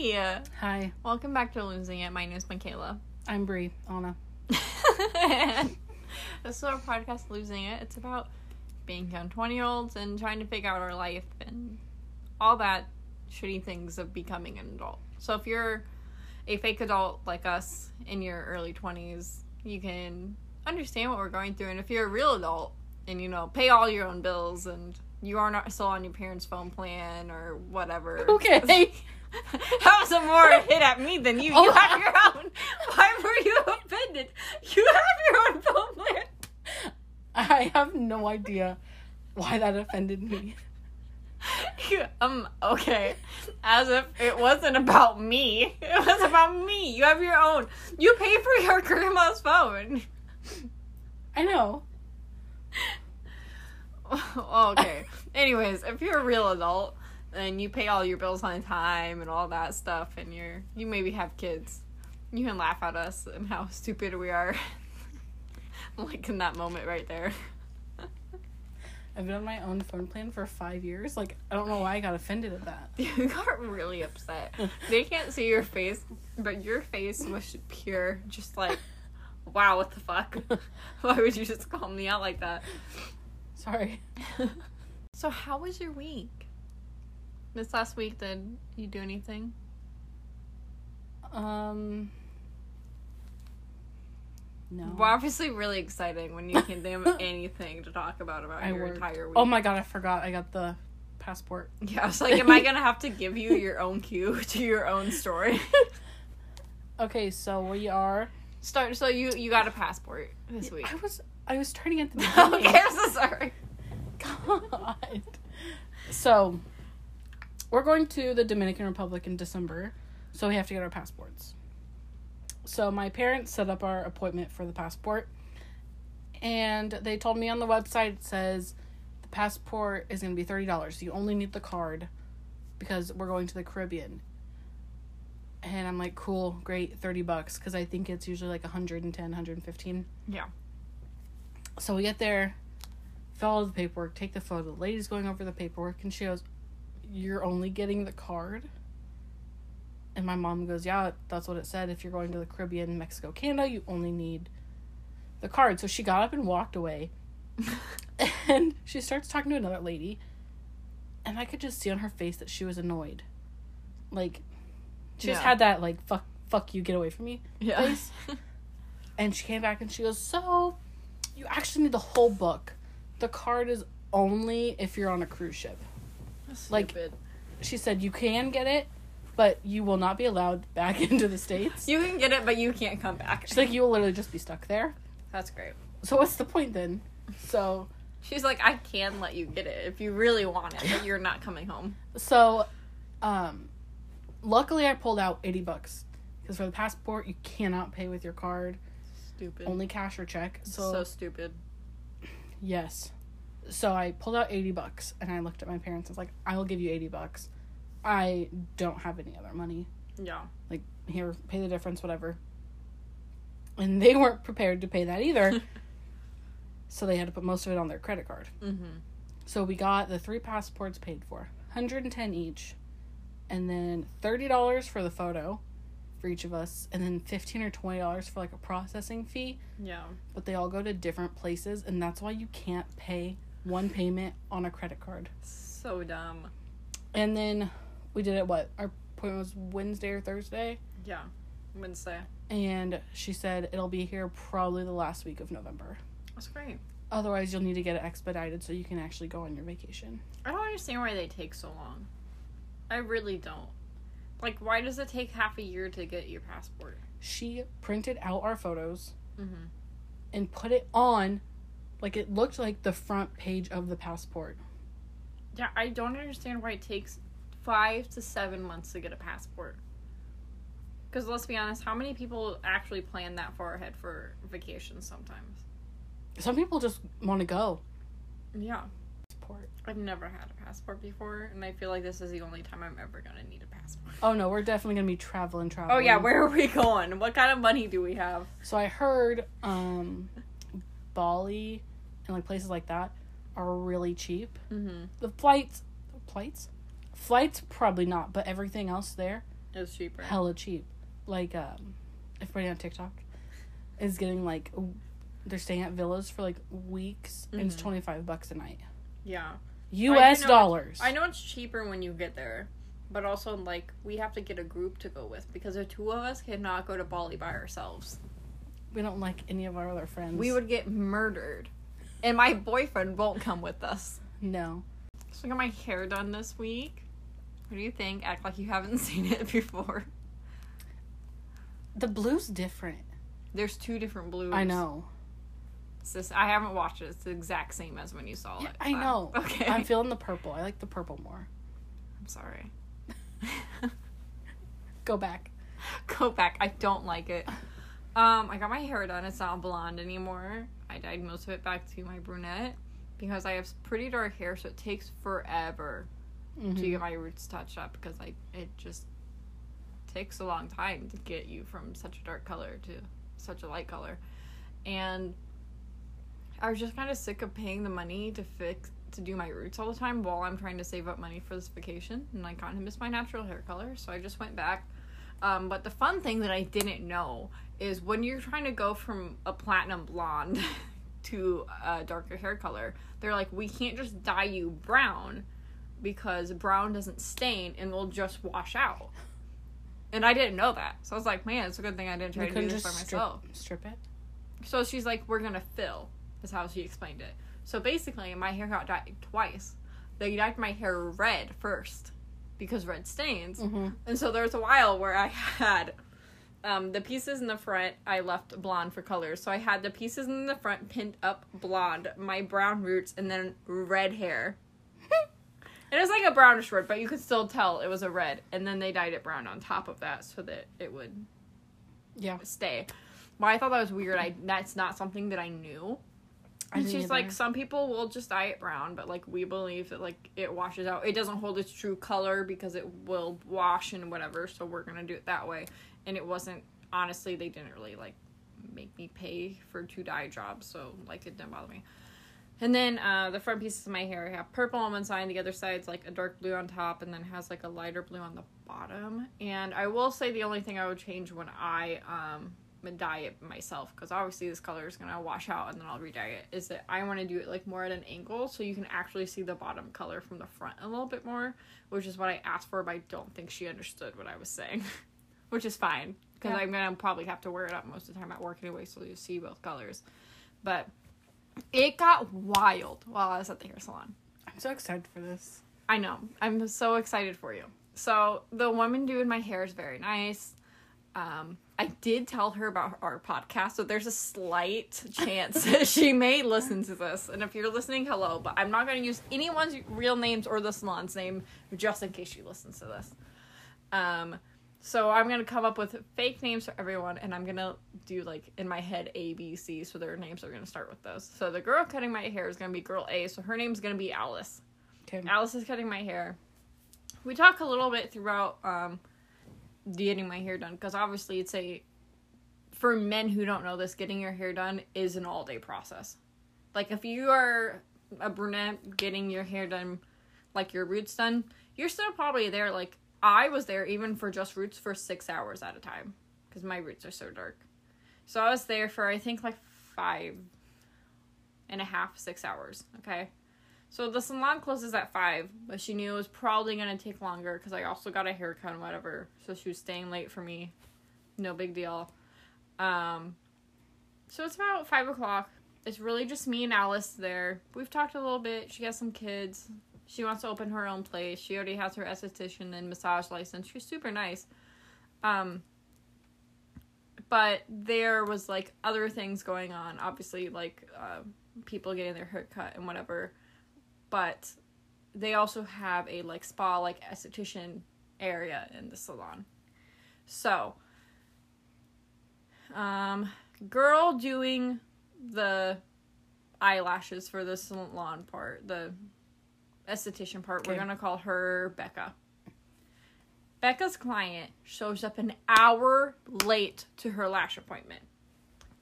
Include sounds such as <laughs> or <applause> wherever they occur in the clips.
Hi. Hi, Welcome back to Losing It. My name is Michaela. I'm Brie. Anna. <laughs> this is our podcast, Losing It. It's about being young 20 year olds and trying to figure out our life and all that shitty things of becoming an adult. So if you're a fake adult like us in your early 20s, you can understand what we're going through. And if you're a real adult and, you know, pay all your own bills and you are not still on your parents' phone plan or whatever. Okay. <laughs> that was a more hit at me than you. You Oh. have your own. <laughs> Why were you offended? You have your own phone plan. I have no idea why that offended me. <laughs> Um, okay. As if it wasn't about me. It was about me. You have your own. You pay for your grandma's phone. I know. <laughs> okay. Anyways, if you're a real adult and you pay all your bills on time and all that stuff and you're you maybe have kids, you can laugh at us and how <laughs> stupid we are. <laughs> like in that moment right there. I've been on my own phone plan for five years. Like, I don't know why I got offended at that. <laughs> You got really upset. They can't see your face, but your face was pure, just like, wow, what the fuck? Why would you just call me out like that? Sorry. So, how was your week? This last week, did you do anything? Um. No. Well, obviously, really exciting when you can think <laughs> of anything to talk about about I your worked. entire week. Oh my god, I forgot. I got the passport. Yeah, I was like, am I <laughs> gonna have to give you your own cue <laughs> to your own story? Okay, so we are. Start. So you you got a passport this week. I was I was to get the beginning. okay, I'm so sorry. God. So, we're going to the Dominican Republic in December, so we have to get our passports. So, my parents set up our appointment for the passport, and they told me on the website it says the passport is going to be $30. You only need the card because we're going to the Caribbean. And I'm like, cool, great, 30 bucks because I think it's usually like 110, 115. Yeah. So we get there, fill out the paperwork, take the photo. The lady's going over the paperwork, and she goes, "You're only getting the card." And my mom goes, "Yeah, that's what it said. If you're going to the Caribbean, Mexico, Canada, you only need the card." So she got up and walked away, <laughs> and she starts talking to another lady, and I could just see on her face that she was annoyed, like she just had that like "fuck, fuck you, get away from me." Yeah. face. <laughs> And she came back and she goes, So, you actually need the whole book. The card is only if you're on a cruise ship. Like- Stupid. She said, You can get it, but you will not be allowed back <laughs> into the States. You can get it, but you can't come back. She's like, You will literally just be stuck there. That's great. So, what's the point then? So, She's like, I can let you get it if you really want it, but you're not coming home. so, um, luckily I pulled out 80 bucks. Because for the passport, you cannot pay with your card, Stupid. only cash or check. so, So, stupid. Yes. So I pulled out 80 bucks and I looked at my parents. I was like, I will give you 80 bucks. I don't have any other money. Yeah. Like, here, pay the difference, whatever. And they weren't prepared to pay that either. <laughs> so they had to put most of it on their credit card. Mm-hmm. So we got the three passports paid for 110 each. And then $30 for the photo for each of us. And then 15 or $20 for like a processing fee Yeah. but they all go to different places and that's why you can't pay one payment on a credit card. So dumb. And then we did it what? Our appointment was Wednesday or Thursday Yeah. Wednesday. and she said it'll be here probably the last week of November. That's great. Otherwise you'll need to get it expedited so you can actually go on your vacation. I don't understand why they take so long. I really don't. Like, why does it take half a year to get your passport? She printed out our photos Mm-hmm. and put it on like it looked like the front page of the passport. Yeah, I don't understand why it takes five to seven months to get a passport. Because let's be honest, how many people actually plan that far ahead for vacations sometimes? Some people just want to go. Yeah. Passport. I've never had a passport before, and I feel like this is the only time I'm ever gonna need a passport. Oh no, we're definitely gonna be traveling, traveling. Oh, yeah, where are we going? What kind of money do we have? So I heard um Bali and like places like that are really cheap. Mm-hmm. The flights flights? Flights probably not, but everything else there is cheaper. hella cheap. Like um, everybody on TikTok is getting like they're staying at villas for like weeks and it's Mhm. twenty five bucks a night. Yeah. U.S. know dollars. I know it's cheaper when you get there, but also like we have to get a group to go with because the two of us cannot go to Bali by ourselves. We don't like any of our other friends. We would get murdered, and my boyfriend won't come with us. no. So I got my hair done this week. What do you think? Act like you haven't <laughs> seen it before. The blue's different. There's two different blues. I know. It's just, I haven't watched it. It's the exact same as when you saw Yeah, it. I but- know. Okay. I'm feeling the purple. I like the purple more. I'm sorry. <laughs> Go back. <laughs> Go back. I don't like it. Um, I got my hair done. It's not blonde anymore. I dyed most of it back to my brunette because I have pretty dark hair, so it takes forever Mhm. to get my roots touched up because I it just takes a long time to get you from such a dark color to such a light color. And I was just kind of sick of paying the money to fix to do my roots all the time while I'm trying to save up money for this vacation and I kind of miss my natural hair color, so I just went back. Um, but the fun thing that I didn't know is when you're trying to go from a platinum blonde <laughs> to a darker hair color, they're like, we can't just dye you brown because brown doesn't stain and will just wash out. And I didn't know that. So I was like, man, it's a good thing I didn't try You to do this by myself. strip it. So she's like, we're gonna fill, is how she explained it. So basically, my hair got dyed twice. They dyed my hair red first because red stains. Mm-hmm. And so there was a while where I <laughs> had um, the pieces in the front, I left blonde for colors. So I had the pieces in the front pinned up blonde, my brown roots, and then red hair. And <laughs> it was like a brownish red, but you could still tell it was a red. And then they dyed it brown on top of that so that it would Yeah. stay. Well, I thought that was weird. I that's not something that I knew. And she's like, some people will just dye it brown, but like we believe that like it washes out. It doesn't hold its true color because it will wash and whatever. So we're gonna do it that way. And it wasn't honestly. They didn't really like make me pay for two dye jobs, so like it didn't bother me. And then uh, the front pieces of my hair I have purple on one side, and the other side's like a dark blue on top, and then has like a lighter blue on the bottom. And I will say the only thing I would change when I um dye it myself, because obviously this color is gonna wash out, and then I'll re-dye it. Is that I want to do it like more at an angle, so you can actually see the bottom color from the front a little bit more, which is what I asked for, but I don't think she understood what I was saying, <laughs> which is fine because Yeah. I'm gonna probably have to wear it up most of the time at work anyway, so you see both colors. But it got wild while I was at the hair salon. I'm so excited for this. I know. I'm so excited for you. So the woman doing my hair is very nice. Um, I did tell her about our podcast, so there's a slight chance <laughs> that she may listen to this. And if you're listening, hello. But I'm not going to use anyone's real names or the salon's name just in case she listens to this. Um, so I'm gonna come up with fake names for everyone, and I'm gonna do like in my head A, B, C. So their names are gonna start with those. So the girl cutting my hair is gonna be girl A. So her name's gonna be Alice. Okay. Alice is cutting my hair. We talk a little bit throughout um, getting my hair done because obviously it's a for men who don't know this, getting your hair done is an all day process. Like if you are a brunette getting your hair done, like your roots done, you're still probably there. Like I was there even for just roots for six hours at a time because my roots are so dark. So I was there for I think like five and a half, six hours. Okay. So the salon closes at five, but she knew it was probably gonna take longer because I also got a haircut and whatever. So she was staying late for me. No big deal. Um, so it's about five o'clock. It's really just me and Alice there. We've talked a little bit. She has some kids. She wants to open her own place. She already has her esthetician and massage license. She's super nice. Um, but there was like other things going on. Obviously, like uh, people getting their hair cut and whatever. But they also have a like spa like esthetician area in the salon. So, um, girl doing the eyelashes for the salon part, the esthetician part, we're gonna call her Becca. Becca's client shows up an hour late to her lash appointment.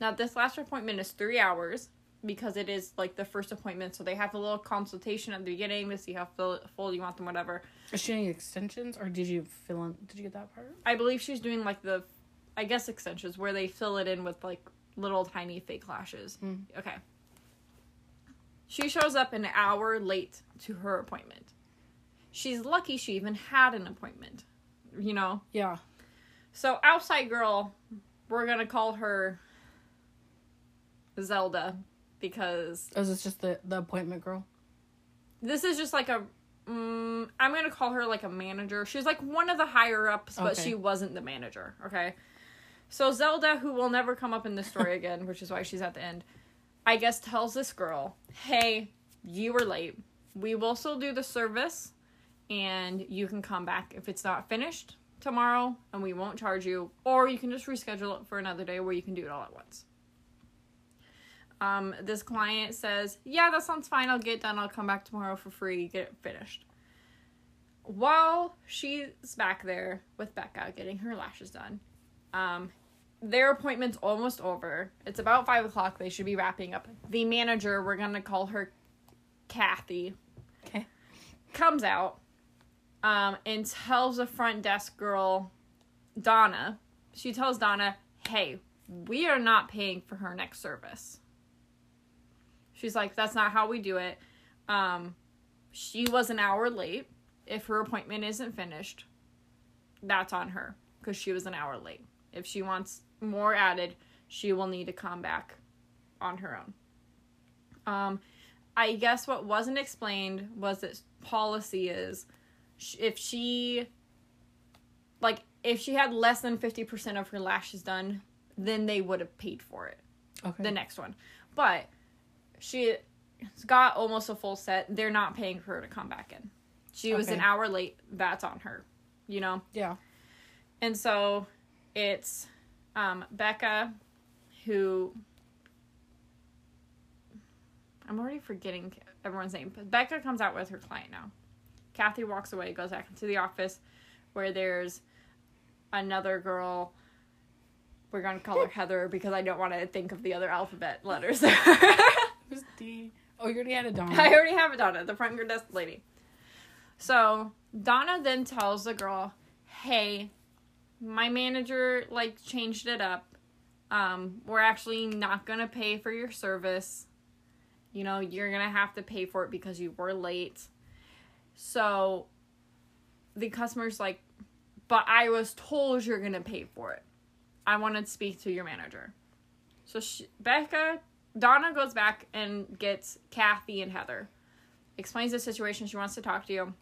Now, this lash appointment is three hours. Because it is like the first appointment. So they have a little consultation at the beginning to see how full, full you want them, whatever. Is she any extensions, or did you fill in? Did you get that part? I believe she's doing like the, I guess extensions where they fill it in with like little tiny fake lashes. Mm. Okay. She shows up an hour late to her appointment. She's lucky she even had an appointment. You know? Yeah. So outside girl, we're gonna call her Zelda because Oh, is this just the the appointment girl? this is just like a mm, I'm gonna call her like a manager. She's like one of the higher ups, but Okay. she wasn't the manager. Okay. So Zelda, who will never come up in this story <laughs> again, which is why she's at the end, I guess tells this girl, "Hey, you were late. We will still do the service, and you can come back if it's not finished tomorrow, and we won't charge you, or you can just reschedule it for another day where you can do it all at once." Um, this client says, Yeah, that sounds fine. I'll get done. I'll come back tomorrow for free, get it finished. While she's back there with Becca getting her lashes done, um, their appointment's almost over. It's about five o'clock. They should be wrapping up. The manager, we're gonna call her Kathy, Okay. comes out um, and tells the front desk girl, Donna, she tells Donna, hey, we are not paying for her next service. She's like, that's not how we do it. Um, she was an hour late. If her appointment isn't finished, that's on her because she was an hour late. If she wants more added, she will need to come back on her own. Um, I guess what wasn't explained was that policy is if she like if she had less than 50% of her lashes done, then they would have paid for it Okay. the next one. But she got almost a full set. They're not paying for her to come back in. She was an hour late. That's on her, you know? yeah. And so it's um, Becca who. I'm already forgetting everyone's name, but Becca comes out with her client now. Kathy walks away, goes back into the office where there's another girl. We're going to call her Heather because I don't want to think of the other alphabet letters. <laughs> Oh, you already had a Donna. <laughs> I already have a Donna, the front desk lady. So Donna then tells the girl, "Hey, my manager like changed it up. Um, we're actually not gonna pay for your service. You know, you're gonna have to pay for it because you were late." So the customer's like, "But I was told you're gonna pay for it. I want to speak to your manager." So she, Becca Donna goes back and gets Kathy and Heather. Explains the situation. She wants to talk to you.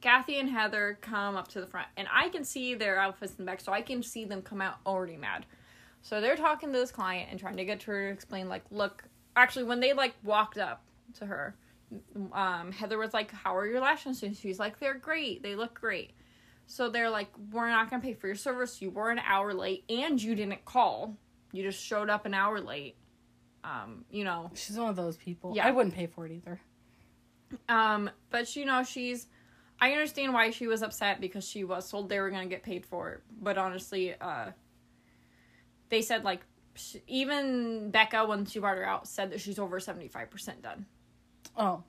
Kathy and Heather come up to the front, and I can see their outfits in the back, so I can see them come out already mad. So they're talking to this client and trying to get her to explain, like, look, actually, when they like walked up to her, um, Heather was like, "How are your lashes?" And she's like, "They're great. They look great." So they're like, "We're not gonna pay for your service. You were an hour late, and you didn't call. You just showed up an hour late." Um, you know, She's one of those people. Yeah. I wouldn't pay for it either. Um, but you know, she's. I understand why she was upset because she was told they were gonna get paid for it. But honestly, uh, they said like sh- even Becca when she brought her out said that she's over seventy five percent done. Oh.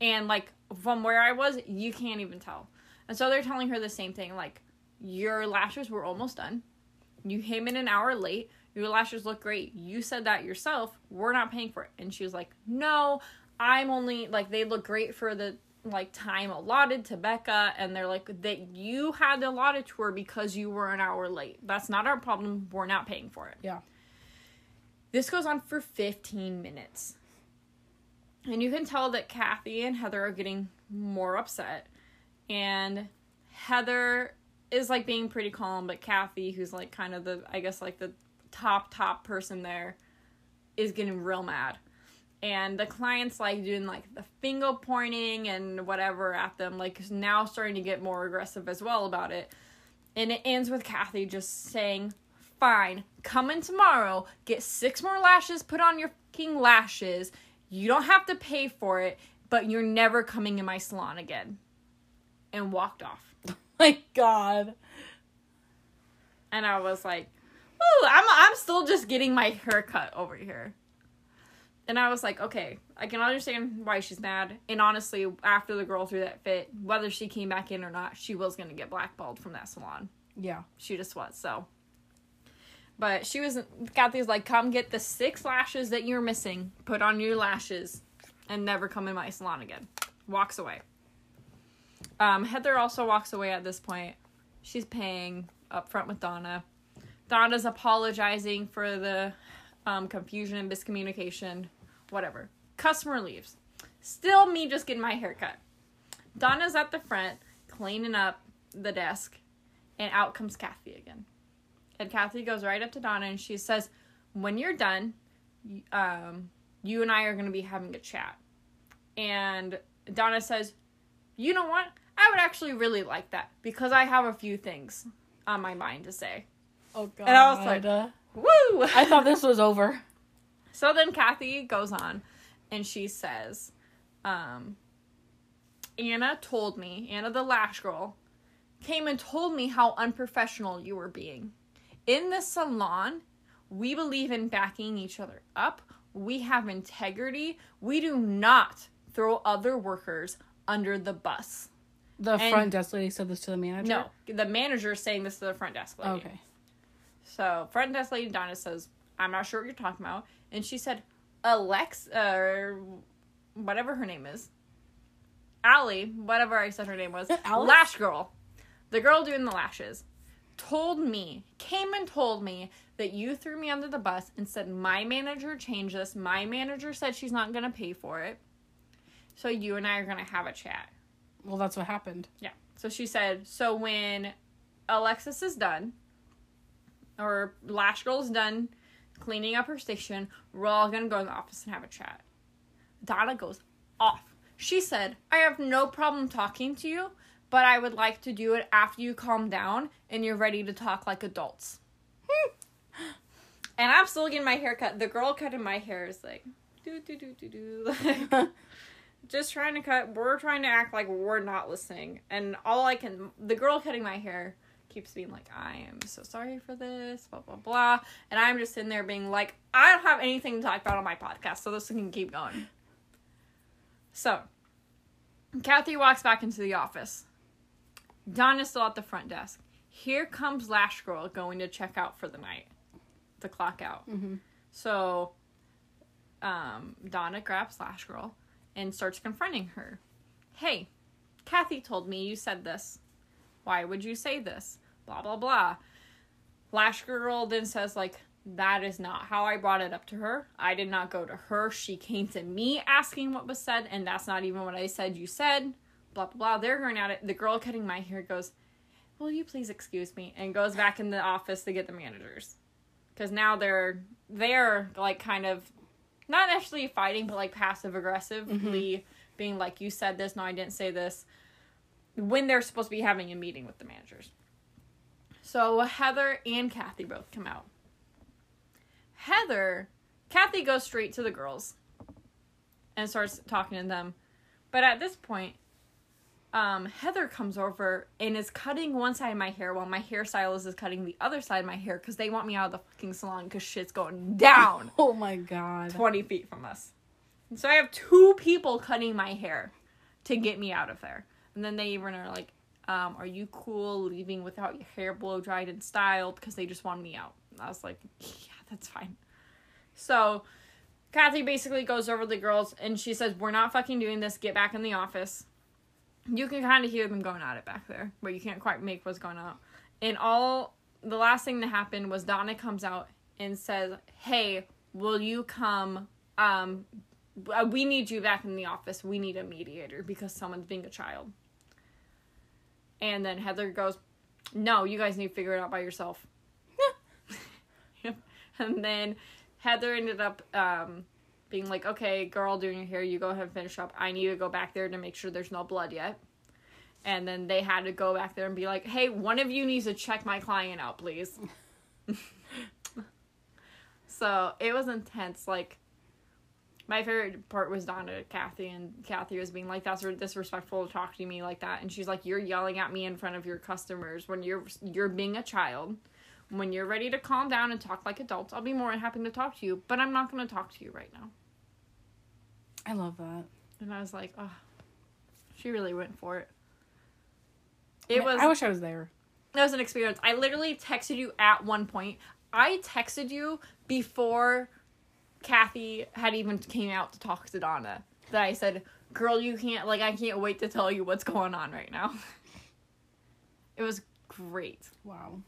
And like from where I was, you can't even tell. And so they're telling her the same thing like your lashes were almost done. You came in an hour late. Your lashes look great. You said that yourself. We're not paying for it. And she was like, "No, I'm only like they look great for the like time allotted to Becca and they're like that you had allotted to her because you were an hour late. That's not our problem. We're not paying for it." Yeah. This goes on for 15 minutes. And you can tell that Kathy and Heather are getting more upset. And Heather is like being pretty calm, but Kathy, who's like kind of the, I guess, like the top, top person there, is getting real mad. And the client's like doing like the finger pointing and whatever at them, like now starting to get more aggressive as well about it. And it ends with Kathy just saying, Fine, come in tomorrow, get six more lashes put on your fucking lashes. You don't have to pay for it, but you're never coming in my salon again. And walked off. <laughs> My God. And I was like, ooh, I'm, I'm still just getting my hair cut over here. And I was like, okay, I can understand why she's mad. And honestly, after the girl threw that fit, whether she came back in or not, she was going to get blackballed from that salon. Yeah. She just was, so. But she was, Kathy's like, come get the six lashes that you're missing, put on your lashes, and never come in my salon again. Walks away. Um, Heather also walks away at this point. She's paying up front with Donna. Donna's apologizing for the um, confusion and miscommunication. Whatever. Customer leaves. Still me just getting my hair cut. Donna's at the front cleaning up the desk, and out comes Kathy again. And Kathy goes right up to Donna and she says, When you're done, um, you and I are going to be having a chat. And Donna says, You know what? I would actually really like that because I have a few things on my mind to say. Oh god. And I was like- Woo! I thought this was over. <laughs> So then Kathy goes on and she says, um, Anna told me, Anna the lash girl, came and told me how unprofessional you were being. In the salon, we believe in backing each other up. We have integrity. We do not throw other workers under the bus. The And- front desk lady said this to the manager. No, the manager is saying this to the front desk lady. Okay. So front desk lady Donna says, "I'm not sure what you're talking about," and she said, "Alex, uh, whatever her name is, Allie, whatever I said her name was, <laughs> Alice? lash girl, the girl doing the lashes, told me, came and told me that you threw me under the bus and said my manager changed this. My manager said she's not gonna pay for it, so you and I are gonna have a chat." Well, that's what happened. Yeah. So she said, so when Alexis is done, or Lash Girl's done cleaning up her station, we're all gonna go in the office and have a chat. Donna goes off. She said, I have no problem talking to you, but I would like to do it after you calm down and you're ready to talk like adults. and I'm still getting my hair cut. The girl cutting my hair is like, do do do do do. Like, <laughs> just trying to cut we're trying to act like we're not listening and all i can the girl cutting my hair keeps being like i am so sorry for this blah blah blah and i'm just sitting there being like i don't have anything to talk about on my podcast so this can keep going so kathy walks back into the office Don is still at the front desk here comes lash girl going to check out for the night the clock out Mm-hmm. so um, Donna grabs Lash Girl and starts confronting her. Hey, Kathy told me you said this. Why would you say this? Blah, blah, blah. Lash Girl then says, like, that is not how I brought it up to her. I did not go to her. She came to me asking what was said, and that's not even what I said you said. Blah, blah, blah. They're going at it. The girl cutting my hair goes, Will you please excuse me? And goes back in the office to get the managers. Because now they're, they're like kind of not actually fighting, but like passive aggressively mm-hmm. being like, you said this, no, I didn't say this, when they're supposed to be having a meeting with the managers. So Heather and Kathy both come out. Heather, Kathy goes straight to the girls and starts talking to them. But at this point, um, Heather comes over and is cutting one side of my hair while my hairstylist is cutting the other side of my hair because they want me out of the fucking salon because shit's going down. <laughs> Oh my god. 20 feet from us. And so I have two people cutting my hair to get me out of there. And then they even are like, um, are you cool leaving without your hair blow dried and styled? Because they just want me out. And I was like, yeah, that's fine. So Kathy basically goes over the girls and she says, we're not fucking doing this. Get back in the office. You can kind of hear them going at it back there, but you can't quite make what's going on. And all the last thing that happened was Donna comes out and says, "Hey, will you come? Um, we need you back in the office. We need a mediator because someone's being a child." And then Heather goes, "No, you guys need to figure it out by yourself." <laughs> And then Heather ended up um, being like, "Okay, girl, doing your hair, you go ahead and finish up. I need to go back there to make sure there's no blood yet." And then they had to go back there and be like, "Hey, one of you needs to check my client out, please." <laughs> so it was intense. Like, my favorite part was Donna, Kathy, and Kathy was being like, "That's disrespectful to talk to me like that," and she's like, "You're yelling at me in front of your customers when you're you're being a child." When you're ready to calm down and talk like adults, I'll be more than happy to talk to you, but I'm not going to talk to you right now. I love that. And I was like, oh, she really went for it. It was I wish I was there. that was an experience. I literally texted you at one point. I texted you before Kathy had even came out to talk to Donna. That I said, "Girl, you can't like I can't wait to tell you what's going on right now." <laughs> It was great. Wow.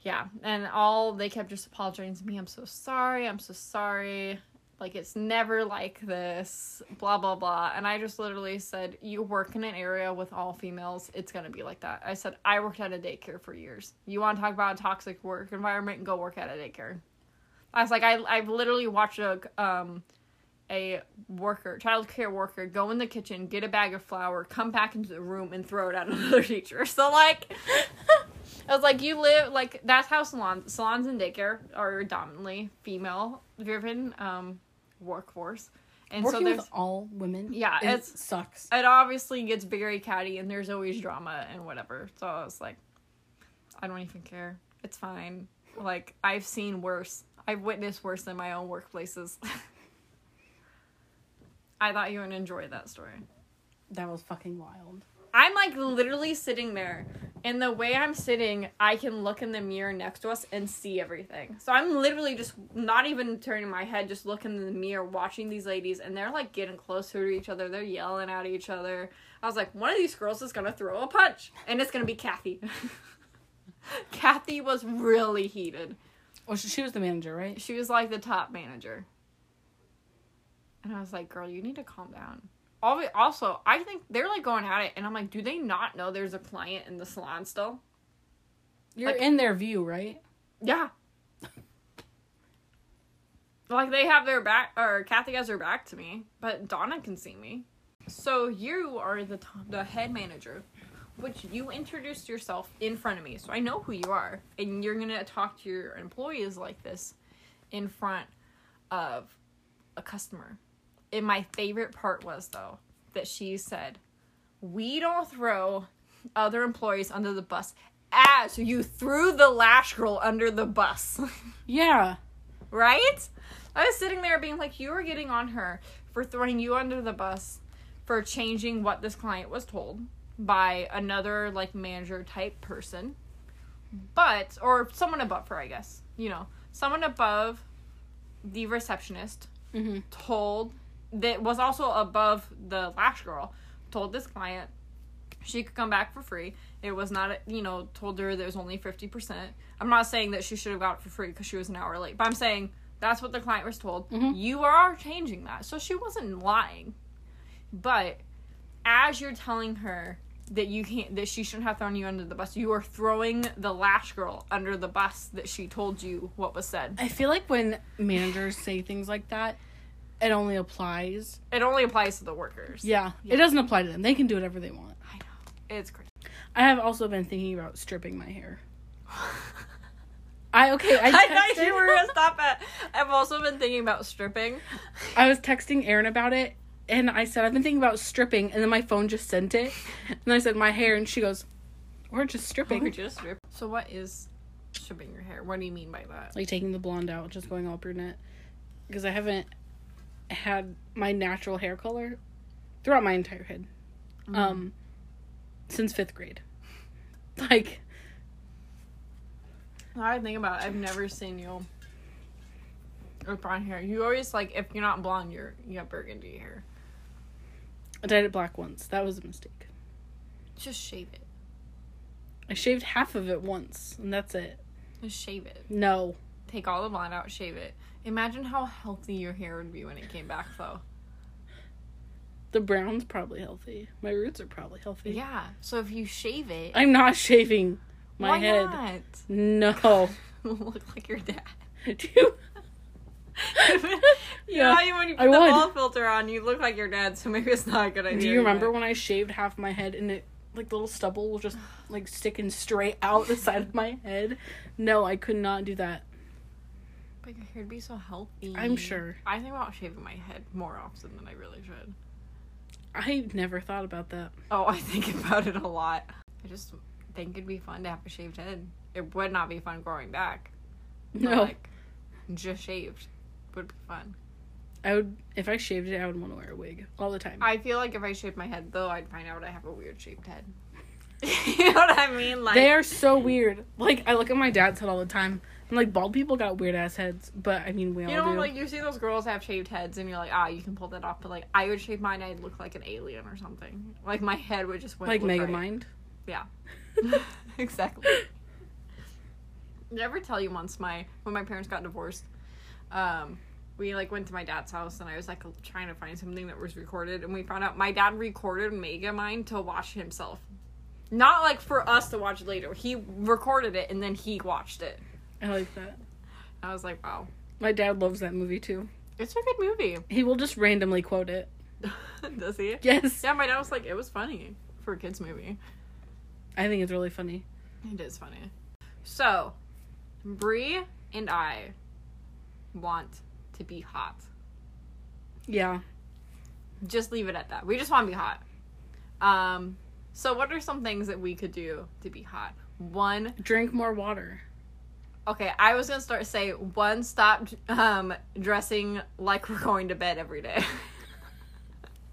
Yeah, and all they kept just apologizing to me. I'm so sorry. I'm so sorry. Like it's never like this. Blah blah blah. And I just literally said, "You work in an area with all females. It's gonna be like that." I said, "I worked at a daycare for years. You want to talk about a toxic work environment? Go work at a daycare." I was like, I I've literally watched a um a worker, child care worker, go in the kitchen, get a bag of flour, come back into the room, and throw it at <laughs> another teacher. So like. <laughs> I was like, you live like that's how salons salons and daycare are dominantly female driven um workforce. And Working so there's all women. Yeah, it sucks. it obviously gets very catty and there's always drama and whatever. So I was like, I don't even care. It's fine. Like I've seen worse. I've witnessed worse in my own workplaces. <laughs> I thought you would enjoy that story. That was fucking wild. I'm like literally sitting there, and the way I'm sitting, I can look in the mirror next to us and see everything. So I'm literally just not even turning my head, just looking in the mirror, watching these ladies, and they're like getting closer to each other. They're yelling at each other. I was like, one of these girls is gonna throw a punch, and it's gonna be Kathy. <laughs> Kathy was really heated. Well, she, she was the manager, right? She was like the top manager. And I was like, girl, you need to calm down. Also, I think they're like going at it, and I'm like, do they not know there's a client in the salon still? You're Like- in their view, right? Yeah. like they have their back, or Kathy has her back to me, but Donna can see me. So you are the top, the head manager, which you introduced yourself in front of me, so I know who you are, and you're gonna talk to your employees like this in front of a customer. And my favorite part was though that she said, "We don't throw other employees under the bus." As you threw the lash girl under the bus. <laughs> Yeah. right? I was sitting there being like, you were getting on her for throwing you under the bus for changing what this client was told by another like manager type person. But or someone above her, I guess. You know, someone above the receptionist Mm-hmm. told that was also above the lash girl told this client she could come back for free it was not you know told her there was only 50% i'm not saying that she should have got it for free because she was an hour late but i'm saying that's what the client was told Mhm. you are changing that so she wasn't lying but as you're telling her that you can't that she shouldn't have thrown you under the bus you are throwing the lash girl under the bus that she told you what was said I feel like when managers say things like that, it only applies. it only applies to the workers Yeah, Yeah. it doesn't apply to them. They can do whatever they want. i know it's crazy I have also been thinking about stripping my hair. I okay. I <laughs> I thought you were gonna stop at. I've also been thinking about stripping. I was texting Aaron about it, and I said I've been thinking about stripping, and then my phone just sent it, and I said my hair, and she goes, "We're just stripping, Or just strip. So what is stripping your hair? What do you mean by that? like taking the blonde out, just going all brunette, because I haven't had my natural hair color throughout my entire head, um, since fifth grade. <laughs> Like Now I think about it, I've never seen you with blonde hair. You always like if you're not blonde, you're you have burgundy hair. I dyed it black once. That was a mistake. Just shave it. I shaved half of it once, and that's it. Just shave it. No. Take all the blonde out, shave it. Imagine how healthy your hair would be when it came back, though. The brown's probably healthy. My roots are probably healthy. Yeah. So if you shave it, I'm not shaving my why head. not? No. <laughs> Look like your dad. <laughs> Do you? You know how you, when you I put the would. ball filter on, you look like your dad, so maybe it's not a good idea. Do you remember but- when I shaved half my head and it like little stubble was just like sticking straight out the side of my head? No, I could not do that. But your hair'd be so healthy. I'm sure. I think about shaving my head more often than I really should. I never thought about that. Oh, I think about it a lot. I just think it'd be fun to have a shaved head. It would not be fun growing back. No. like just shaved would be fun. I would if I shaved it, I would want to wear a wig all the time. I feel like if I shaved my head though, I'd find out I have a weird shaped head. <laughs> you know what I mean? Like they are so weird. Like I look at my dad's head all the time. And like bald people got weird ass heads, but I mean we all You know, do. like you see those girls have shaved heads, and you're like, ah, you can pull that off. But like, I would shave mine, I'd look like an alien or something. Like my head would just like Mega right. Mind. Yeah, <laughs> <laughs> exactly. Did I ever tell you once my when my parents got divorced? Um, we like went to my dad's house, and I was like trying to find something that was recorded, and we found out my dad recorded Mega Megamind to watch himself, not like for us to watch later. He recorded it and then he watched it. I like that. I was like, wow, My dad loves that movie too. it's a good movie. <laughs> He will just randomly quote it. Does he? Yes. Yeah, my dad was like, it was funny for a kids movie. I think it's really funny. It is funny. So, Brie and I want to be hot. Yeah. Just leave it at that. We just want to be hot. Um, so what are some things that we could do to be hot? One, Drink more water. okay, I was gonna start say one, stop um dressing like we're going to bed every day.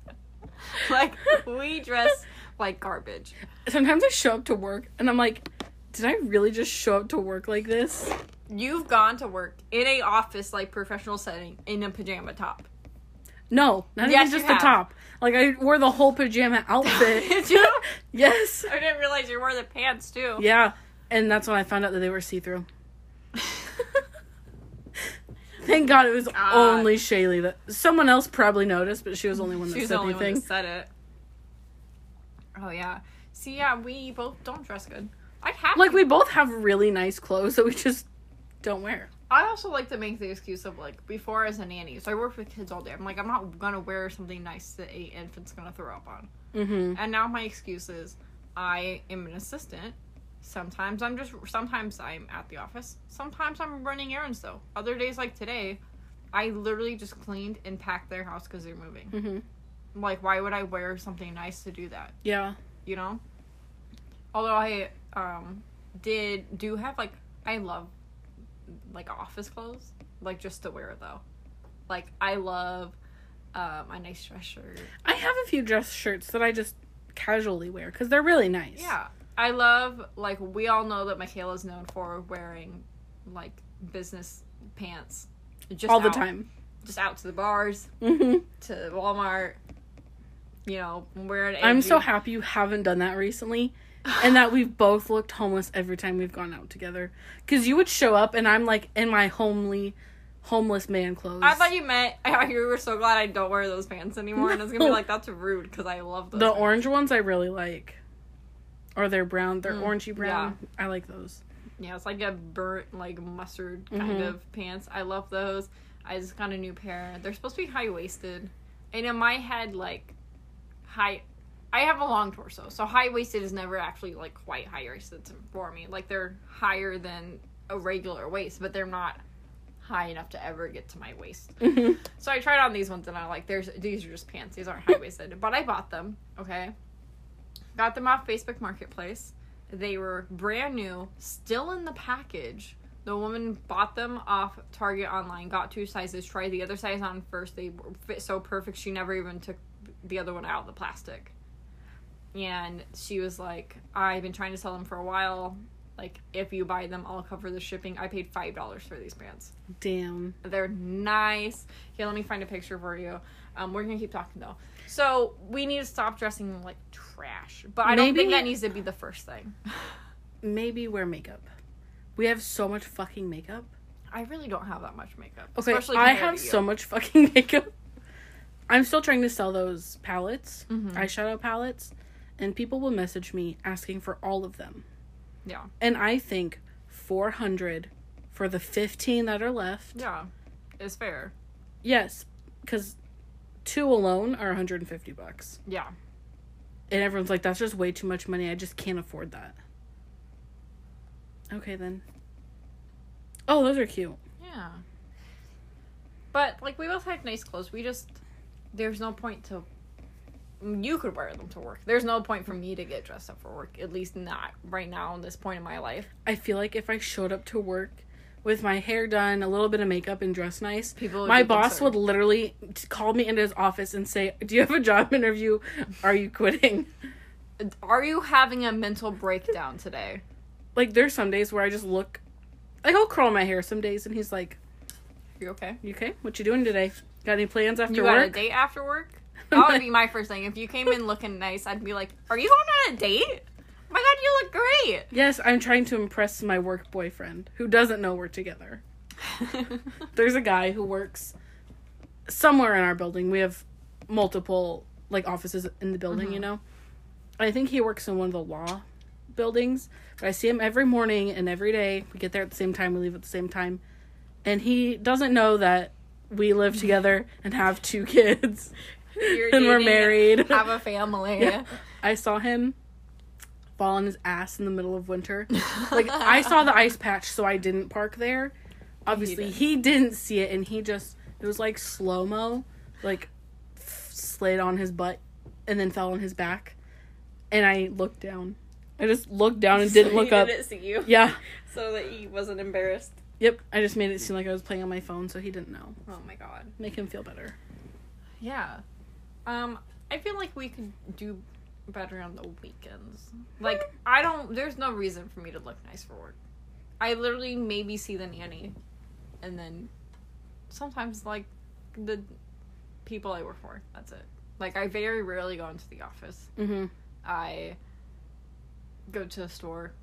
<laughs> like we dress like garbage. Sometimes I show up to work and I'm like, did I really just show up to work like this? You've gone to work in a office like professional setting in a pajama top. No, not Yes, even just the have. top. Like I wore the whole pajama outfit. <laughs> Did you? <laughs> yes. I didn't realize you wore the pants too. Yeah. And that's when I found out that they were see through. <laughs> Thank God it was God. only Shaylee that someone else probably noticed, but she was the only one that She was said the only one anything. that said it. Oh yeah. See, yeah, we both don't dress good. I'd have Like to- we both have really nice clothes that we just don't wear. I also like to make the excuse of like before as a nanny, so I work with kids all day. I'm like, I'm not gonna wear something nice that a infant's gonna throw up on. Mm-hmm. And now my excuse is I am an assistant. Sometimes I'm just sometimes I'm at the office. Sometimes I'm running errands though. Other days like today, I literally just cleaned and packed their house because they're moving. Mm-hmm. Like, why would I wear something nice to do that? Yeah. You know. Although I um did do have like I love like office clothes like just to wear though. Like I love um a nice dress shirt. I have a few dress shirts that I just casually wear because they're really nice. Yeah. I love like we all know that Michaela's known for wearing like business pants just All the time. Just out to the bars, Mm-hmm. to Walmart. You know, wearing. I'm so happy you haven't done that recently. And that we've both looked homeless every time we've gone out together. Because you would show up and I'm like in my homely, homeless man clothes. I thought you meant <laughs> I thought you were so glad I don't wear those pants anymore, and I was gonna be like, "That's rude," because I love those. the pants. orange ones I really like. Or they're brown. They're Mm, orangey brown. Yeah. I like those. Yeah, it's like a burnt, like mustard kind Mhm. of pants. I love those. I just got a new pair. They're supposed to be high waisted, and in my head, like high. I have a long torso, so high waisted is never actually like quite high waisted for me. Like they're higher than a regular waist, but they're not high enough to ever get to my waist. <laughs> Mhm. So I tried on these ones and I like there's these are just pants. These aren't high waisted. but I bought them, okay? Got them off Facebook Marketplace. They were brand new, still in the package. The woman bought them off Target online, got two sizes, tried the other size on first. They fit so perfect she never even took the other one out of the plastic. And she was like, I've been trying to sell them for a while. Like, if you buy them, I'll cover the shipping. I paid $5 for these pants. Damn. They're nice. Here, let me find a picture for you. Um, we're gonna keep talking though. So we need to stop dressing like trash. But I don't Maybe- think that needs to be the first thing. <laughs> Maybe wear makeup. We have so much fucking makeup. I really don't have that much makeup. Okay, especially I have so much <laughs> fucking makeup. I'm still trying to sell those palettes, Mhm. eyeshadow palettes, and people will message me asking for all of them. Yeah, And I think 400 for the 15 that are left. yeah, Is fair. Yes, because two alone are 150 bucks. Yeah, And everyone's like, that's just way too much money. I just can't afford that. Okay, then. Oh, those are cute. yeah. But like we both have nice clothes. We just there's no point to. You could wear them to work. There's no point for me to get dressed up for work. At least not right now in this point in my life. I feel like if I showed up to work with my hair done, a little bit of makeup, and dressed nice, People my boss concerned. would literally call me into his office and say, "Do you have a job <laughs> interview? Are you quitting?" Are you having a mental breakdown today? like there's some days where I just look, like I'll curl my hair some days, and he's like, You okay? "You okay? What you doing today? Got any plans after work? You got a work?" date after work? That would be my first thing. If you came in looking nice, I'd be like, "Are you going on a date? Oh my god, you look great." Yes, I'm trying to impress my work boyfriend who doesn't know we're together. <laughs> There's a guy who works somewhere in our building. We have multiple like offices in the building, you mm-hmm. know. I think he works in one of the law buildings, but I see him every morning and every day. We get there at the same time, we leave at the same time. And he doesn't know that we live together and have two kids. You're <laughs> and we're married. <laughs> Have a family. Yeah. I saw him fall on his ass in the middle of winter. Like I saw the ice patch, so I didn't park there. Obviously, didn't. he didn't see it, and he just it was like slow mo, like f- slid on his butt and then fell on his back. And I looked down. I just looked down and <laughs> didn't look up. Didn't see you, Yeah. so that he wasn't embarrassed. Yep. I just made it seem like I was playing on my phone, so he didn't know. Oh my god. Make him feel better. Yeah. Um, I feel like we could do better on the weekends. Like, I don't. There's no reason for me to look nice for work. I literally maybe see the nanny, and then sometimes like the people I work for. That's it. Like, I very rarely go into the office. Mm-hmm. I go to the store.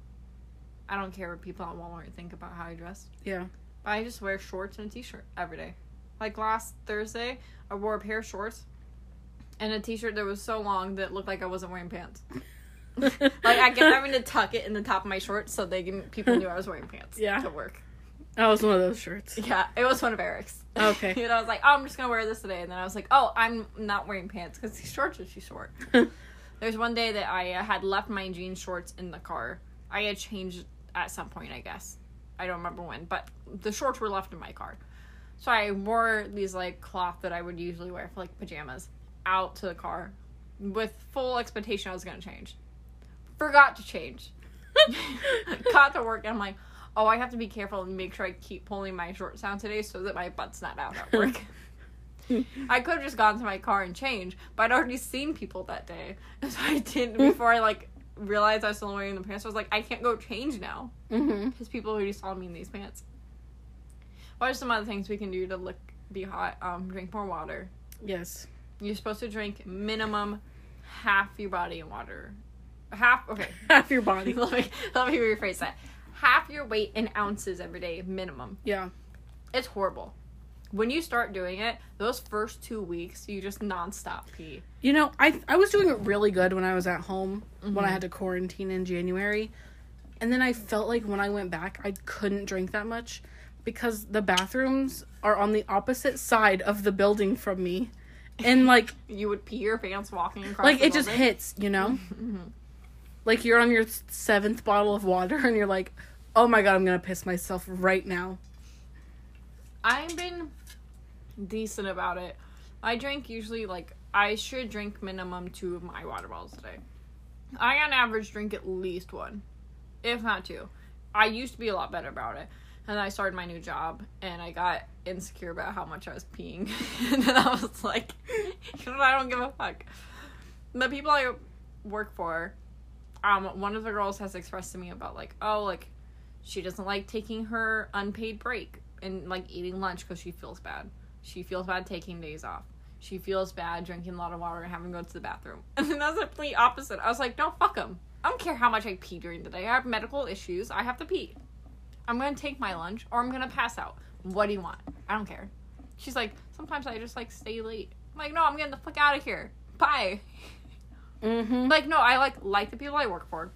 I don't care what people at Walmart think about how I dress. Yeah. I just wear shorts and a t-shirt every day. Like last Thursday, I wore a pair of shorts and a t-shirt that was so long that looked like I wasn't wearing pants. <laughs> Like I kept having to tuck it in the top of my shorts so they can, people knew I was wearing pants Yeah. to work. That was one of those shirts. Yeah, it was one of Eric's. Okay. <laughs> and I was like, oh, I'm just gonna wear this today, and then I was like, oh, I'm not wearing pants because these shorts are too short. <laughs> There's one day that I uh, had left my jean shorts in the car. I had changed at some point, I guess. I don't remember when, but the shorts were left in my car. So I wore these like cloth that I would usually wear for like pajamas out to the car with full expectation I was gonna change. Forgot to change. <laughs> Got to work and I'm like, oh, I have to be careful and make sure I keep pulling my shorts down today so that my butt's not out at work. <laughs> I could have just gone to my car and changed, but I'd already seen people that day. <laughs> And so I didn't, before I like realized I was still wearing the pants, I was like, I can't go change now. mm-hmm. Because people already saw me in these pants. What are some other things we can do to look, be hot? Um, drink more water. Yes. You're supposed to drink minimum half your body in water. Half, okay. <laughs> Half your body. <laughs> let, me, let me rephrase that. Half your weight in ounces every day, minimum. Yeah. It's horrible. When you start doing it, those first two weeks, you just nonstop pee. You know, I I was doing it really good when I was at home when I Mhm. had to quarantine in January. And then I felt like when I went back, I couldn't drink that much because the bathrooms are on the opposite side of the building from me. And like You would pee your pants walking across. like it just hits, you know? <laughs> Mhm. Like you're on your seventh bottle of water and you're like, "Oh my god, I'm to piss myself right now." I've been decent about it. I drink usually like I should drink minimum two of my water bottles a day. I on average drink at least one, if not two. I used to be a lot better about it, and then I started my new job, and I got insecure about how much I was peeing, <laughs> and then I was like, <laughs> I don't give a fuck. The people I work for, um, one of the girls has expressed to me about like, oh, like she doesn't like taking her unpaid break and like eating lunch because she feels bad. She feels bad taking days off. She feels bad drinking a lot of water and having to go to the bathroom. <laughs> And then that's the complete opposite. I was like, no, fuck them. I don't care how much I pee during the day. I have medical issues. I have to pee. I'm gonna take my lunch or I'm gonna pass out. What do you want? I don't care. She's like, sometimes I just like stay late. I'm like, no, I'm getting the fuck out of here. Bye. Mhm. Like, no, I like like the people I work for.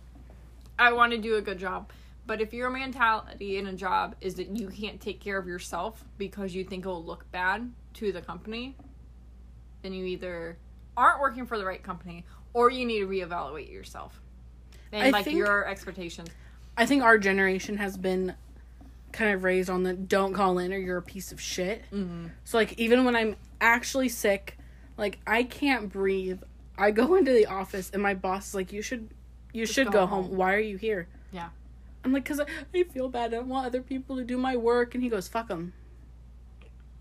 I want to do a good job. But if your mentality in a job is that you can't take care of yourself because you think it'll look bad to the company, then you either aren't working for the right company or you need to reevaluate yourself. And I like your expectations. I think our generation has been kind of raised on the don't call in or you're a piece of shit. Mm-hmm. So like even when I'm actually sick, like I can't breathe. I go <laughs> into the office and my boss is like, "You should, you Just should go go home. home." Why are you here?" Yeah. I'm like, cause I, I feel bad. I don't want other people to do my work. And he goes, fuck them.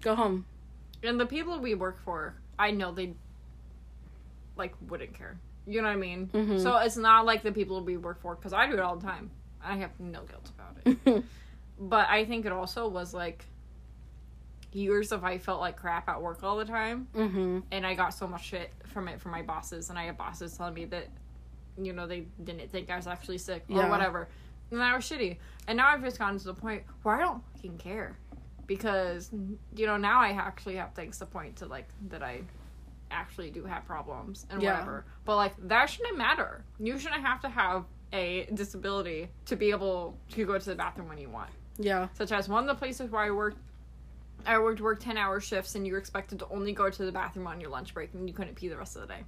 Go home. And the people we work for, I know they like wouldn't care. You know what I mean? Mhm. So it's not like the people we work for because I do it all the time. I have no guilt about it. <laughs> but I think it also was like years of I felt like crap at work all the time, mm-hmm. and I got so much shit from it from my bosses, and I had bosses telling me that you know they didn't think I was actually sick or Yeah. whatever, and that was shitty. And now I've just gotten to the point where I don't fucking care because you know now I actually have things to point to like that I actually do have problems and Yeah. whatever. But like that shouldn't matter. You shouldn't have to have a disability to be able to go to the bathroom when you want. Yeah. Such as one of the places where I worked I worked work ten hour shifts and you were expected to only go to the bathroom on your lunch break and you couldn't pee the rest of the day.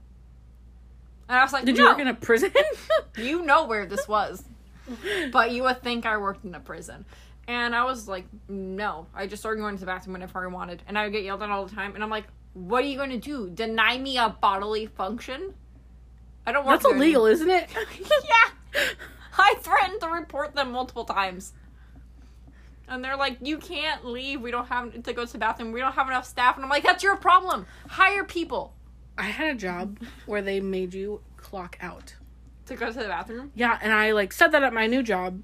And I was like, Did no, you work in a prison? <laughs> you know where this was. but you would think I worked in a prison. And I was like, no. I just started going to the bathroom whenever I wanted. And I would get yelled at all the time. And I'm like, what are you going to do? Deny me a bodily function? I don't work That's illegal, isn't it? <laughs> yeah. I threatened to report them multiple times. And they're like, you can't leave. We don't have to go to the bathroom. We don't have enough staff. And I'm like, that's your problem. Hire people I had a job where they made you clock out. to go to the bathroom. Yeah, and I like said that at my new job,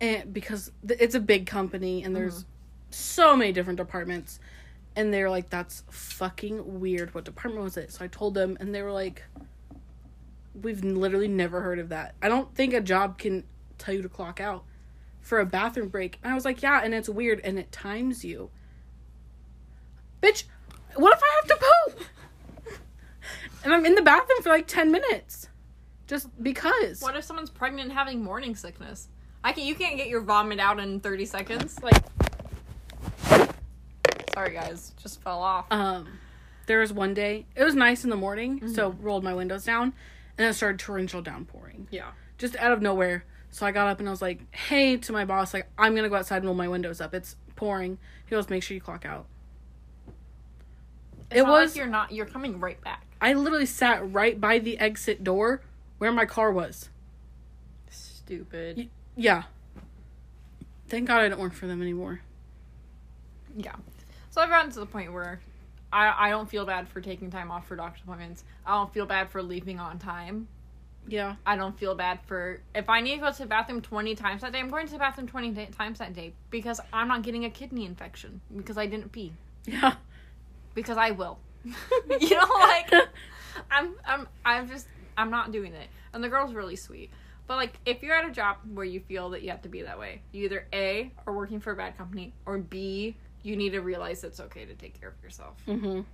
and because th- it's a big company and there's mm-hmm. so many different departments, and they're like, "That's fucking weird. What department was it?" So I told them, and they were like, "We've literally never heard of that. I don't think a job can tell you to clock out for a bathroom break." And I was like, "Yeah, and it's weird, and it times you." Bitch, what if I have to poop? and I'm in the bathroom for like ten minutes. Just because. What if someone's pregnant and having morning sickness? I can. You can't get your vomit out in 30 seconds. Like, sorry guys, just fell off. Um, there was one day it was nice in the morning, so Mm-hmm. rolled my windows down, and it started torrential downpouring yeah. just out of nowhere. So I got up and I was like, "Hey," to my boss, like, "I'm gonna go outside and roll my windows up. It's pouring." He goes, "Make sure you clock out." It's It not like was- you're not. You're coming right back. I literally sat right by the exit door where my car was. Stupid. Yeah. Thank God I don't work for them anymore. Yeah. So I've gotten to the point where I I don't feel bad for taking time off for doctor appointments. I don't feel bad for leaving on time. Yeah. I don't feel bad for if I need to go to the bathroom 20 times that day, I'm going to the bathroom 20 da- times that day because I'm not getting a kidney infection because I didn't pee. Yeah. Because I will. <laughs> <laughs> you know like I'm I'm I'm just I'm not doing it. And the girl's really sweet. But like if you're at a job where you feel that you have to be that way, you either A are working for a bad company or B you need to realize it's okay to take care of yourself. mhm.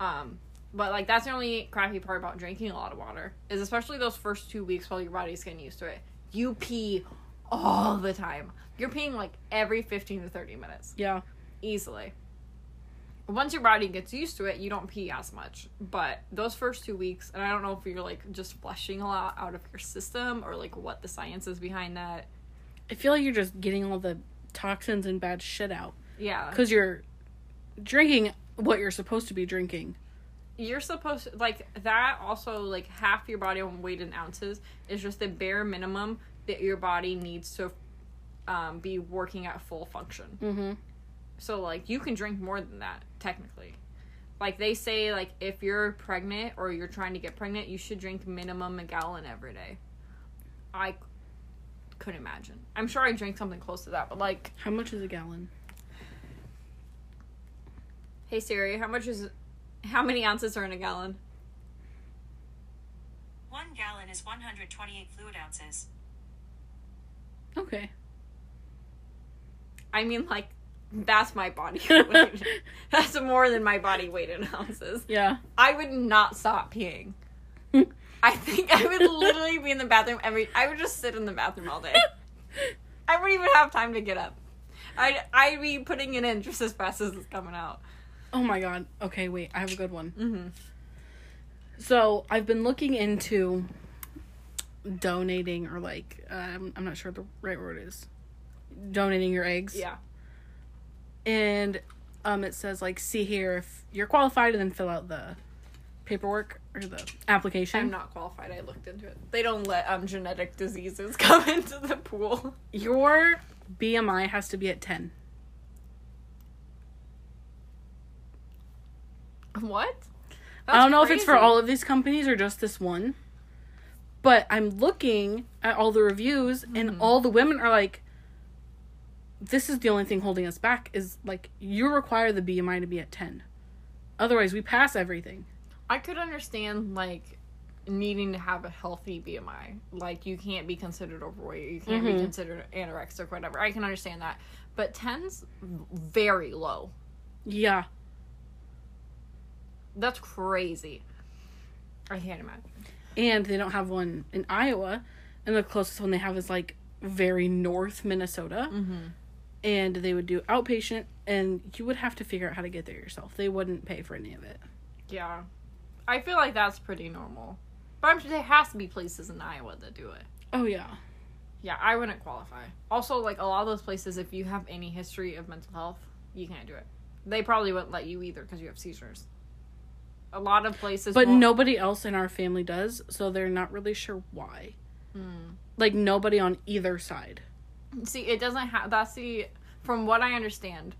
Um, but like that's the only crappy part about drinking a lot of water is especially those first two weeks while your body's getting used to it. You pee all the time. You're peeing like every fifteen to thirty minutes Yeah. easily. Once your body gets used to it, you don't pee as much. But those first two weeks, and I don't know if you're like just flushing a lot out of your system or like what the science is behind that. I feel like you're just getting all the toxins and bad shit out. Yeah, because you're drinking what you're supposed to be drinking. you're supposed to like that also like half your body weight in ounces is just the bare minimum that your body needs to um, be working at full function Mm-hmm. so like you can drink more than that technically like they say like if you're pregnant or you're trying to get pregnant you should drink minimum a gallon every day. I couldn't imagine i'm sure i drink something close to that but like How much is a gallon? Hey siri how much is how many ounces are in a gallon One gallon is 128 fluid ounces. Okay. I mean, like, that's my body <laughs> weight. that's more than my body weight in ounces. Yeah. I would not stop peeing. <laughs> I think I would literally be in the bathroom every. I would just sit in the bathroom all day. <laughs> I wouldn't even have time to get up. I'd I'd be putting it in just as fast as it's coming out. Oh my god. Okay, wait. I have a good one. Mm-hmm. So I've been looking into donating or like um, I'm not sure the right word is donating your eggs. Yeah. And um, it says like see here if you're qualified and then fill out the paperwork or the application. I'm not qualified. I looked into it. They don't let um genetic diseases <laughs> come into the pool. Your BMI has to be at 10. <laughs> What? I don't know if it's for all of these companies or just this one. But I'm looking at all the reviews and all the women are like this is the only thing holding us back is like you require the BMI to be at 10. Otherwise, we pass everything. I could understand like needing to have a healthy BMI. Like you can't be considered overweight. You can't be Mhm. considered anorexic, whatever. I can understand that. But 10's very low. Yeah. That's crazy. I can't imagine. And they don't have one in Iowa. And the closest one they have is like very north Minnesota. Mm-hmm. And they would do outpatient, and you would have to figure out how to get there yourself. They wouldn't pay for any of it. Yeah. I feel like that's pretty normal. But I'm sure there has to be places in Iowa that do it. Oh, yeah. Yeah, I wouldn't qualify. Also, like a lot of those places, if you have any history of mental health, you can't do it. They probably wouldn't let you either because you have seizures. A lot of places, But won't- nobody else in our family does, so they're not really sure why. Hmm. Like, nobody on either side. See, it doesn't have. That's the. From what I understand,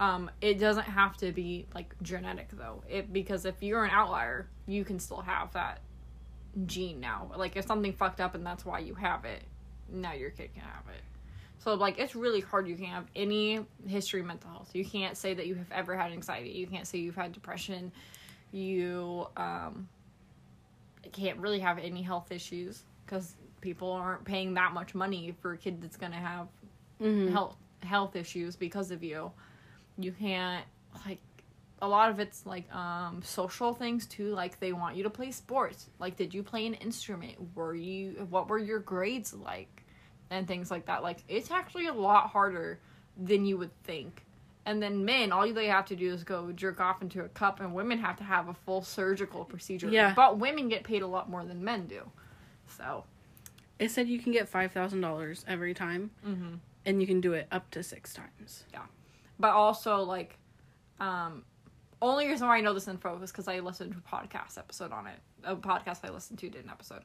um, it doesn't have to be like genetic though. It because if you're an outlier, you can still have that gene now. Like if something fucked up and that's why you have it, now your kid can have it. So like it's really hard. You can't have any history of mental health. You can't say that you have ever had anxiety. You can't say you've had depression. You um can't really have any health issues because people aren't paying that much money for a kid that's gonna have Mm-hmm. health health issues because of you. You can't like a lot of it's like um social things too like they want you to play sports. Like did you play an instrument? Were you what were your grades like? And things like that. Like it's actually a lot harder than you would think and then men all they have to do is go jerk off into a cup and women have to have a full surgical procedure Yeah. but women get paid a lot more than men do so It said you can get $5,000 every time, mhm. and you can do it up to six times. Yeah. But also like um only reason why I know this info is because I listened to a podcast episode on it. A podcast I listened to did an episode.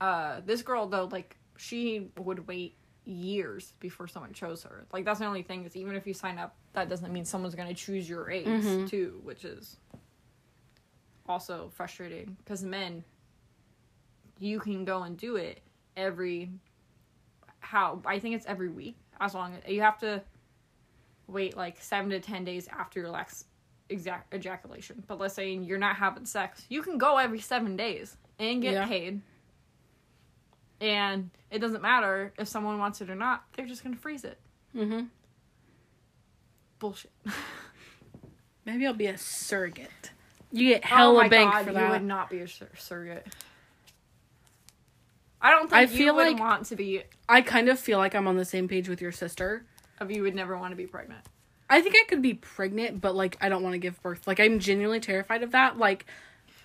Uh this girl though, like she would wait years before someone chose her. Like that's the only thing is even if you sign up, that doesn't mean someone's gonna choose your age Mhm. too, which is also frustrating. Because men you can go and do it every how I think it's every week. As long as you have to wait like seven to ten days after your last exact ejaculation. But let's say you're not having sex, you can go every seven days and get Yeah. paid. And it doesn't matter if someone wants it or not, they're just gonna freeze it. Mm-hmm. Bullshit. <laughs> Maybe I'll be a surrogate. You get hella oh my bank god, for you would not be a sur- surrogate. I don't think I you feel would like- want to be. I kind of feel like I'm on the same page with your sister. Of you would never want to be pregnant. I think I could be pregnant, but like I don't want to give birth. Like I'm genuinely terrified of that. Like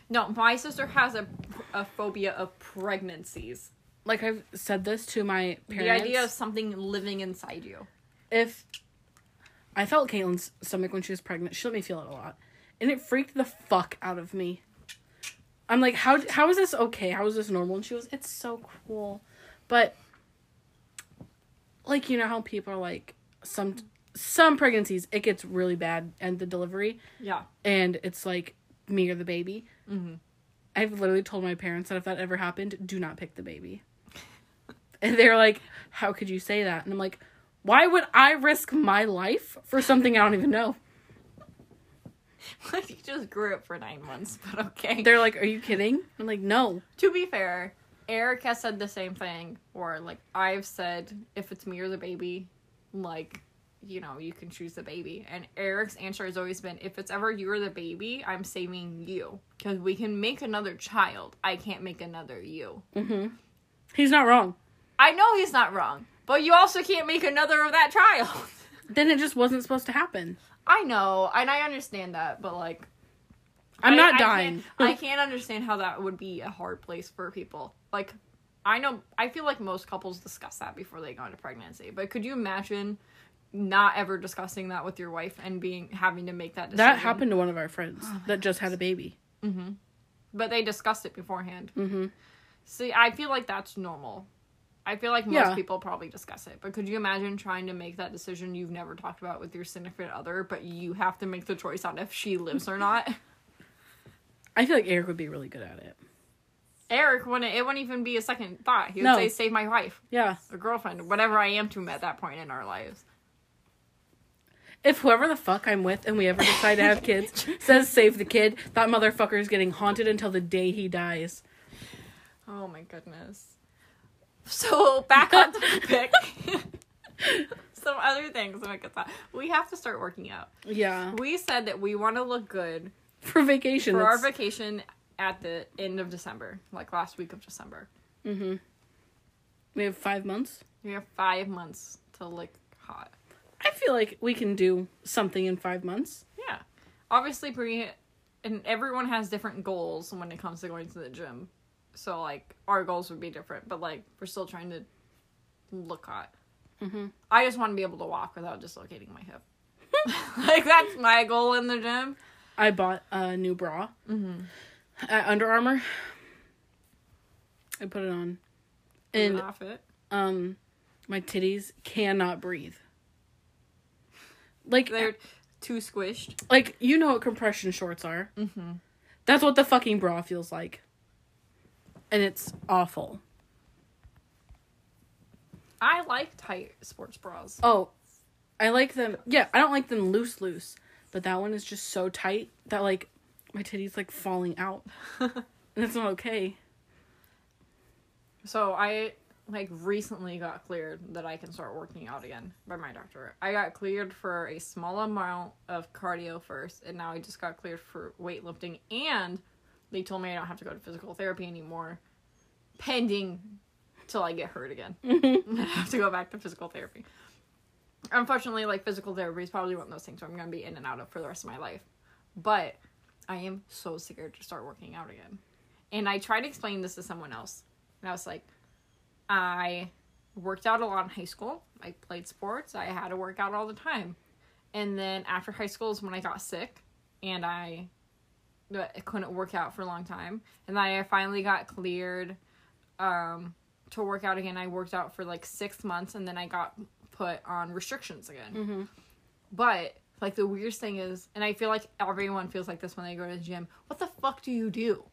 No, my sister has a, a phobia of pregnancies. Like I've said this to my parents. The idea of something living inside you. if I felt Caitlin's stomach when she was pregnant, she let me feel it a lot, and it freaked the fuck out of me. I'm like, how how is this okay? How is this normal? And she was, it's so cool, but like you know how people are like some some pregnancies it gets really bad and the delivery Yeah. and it's like me or the baby. Mhm. I've literally told my parents that if that ever happened, do not pick the baby. And they're like, "How could you say that?" And I'm like, "Why would I risk my life for something I don't even know?" <laughs> Like, you just grew up for nine months, but okay. They're like, "Are you kidding?" I'm like, "No." to be fair, Eric has said the same thing, or like I've said, if it's me or the baby, like, you know, you can choose the baby. And Eric's answer has always been, if it's ever you or the baby, I'm saving you. Because we can make another child. I can't make another you. hmm He's not wrong. I know he's not wrong, but you also can't make another of that child. <laughs> Then it just wasn't supposed to happen. I know, and I understand that, but like, I'm I- not I dying. Can't, I can't understand how that would be a hard place for people. Like, I know, I feel like most couples discuss that before they go into pregnancy. But could you imagine not ever discussing that with your wife and being having to make that decision? that happened to one of our friends that just had a baby. But they discussed it beforehand. Mm-hmm. See, I feel like that's normal. I feel like most Yeah. people probably discuss it. But could you imagine trying to make that decision you've never talked about with your significant other, but you have to make the choice on if she lives or not? <laughs> I feel like Eric would be really good at it. Eric wouldn't. It wouldn't even be a second thought. He would No. say, "Save my wife, Yeah. a girlfriend, whatever I am to him at that point in our lives." If whoever the fuck I'm with and we ever decide to have <laughs> kids says save the kid, that motherfucker is getting haunted until the day he dies. Oh my goodness. So back on <laughs> topic. <laughs> Some other things to make us laugh. We have to start working out. Yeah. We said that we want to look good For vacation. for our that's- vacation at the end of December, like last week of December. Mhm. We have five months. We have five months to look hot. I feel like we can do something in five months. Yeah. Obviously, Brie and everyone has different goals when it comes to going to the gym. So, like, our goals would be different, but, like, we're still trying to look hot. Mhm. I just want to be able to walk without dislocating my hip. <laughs> like, that's my goal in the gym. I bought a new bra Mm-hmm. at Under Armour. I put it on, and off it. um, my titties cannot breathe. Like They're too squished. like you know what compression shorts are. Mm-hmm. That's what the fucking bra feels like, and it's awful. I like tight sports bras. Oh, I like them. Yeah, I don't like them loose, loose, but that one is just so tight that like my titties like falling out, <laughs> and it's not okay. So I like recently got cleared that I can start working out again by my doctor. I got cleared for a small amount of cardio first, and now I just got cleared for weightlifting. And they told me I don't have to go to physical therapy anymore, pending till I get hurt again. <laughs> Mm-hmm. <laughs> I have to go back to physical therapy. Unfortunately, like physical therapy is probably one of those things where I'm gonna be in and out of for the rest of my life. But I am so scared to start working out again. And I tried to explain this to someone else. And I was like, I worked out a lot in high school. I played sports. I had to work out all the time. And then after high school is when I got sick and I, I couldn't work out for a long time. And then I finally got cleared um, to work out again. I worked out for like six months and then I got put on restrictions again. Mhm. But like the weirdest thing is, and I feel like everyone feels like this when they go to the gym. What the fuck do you do?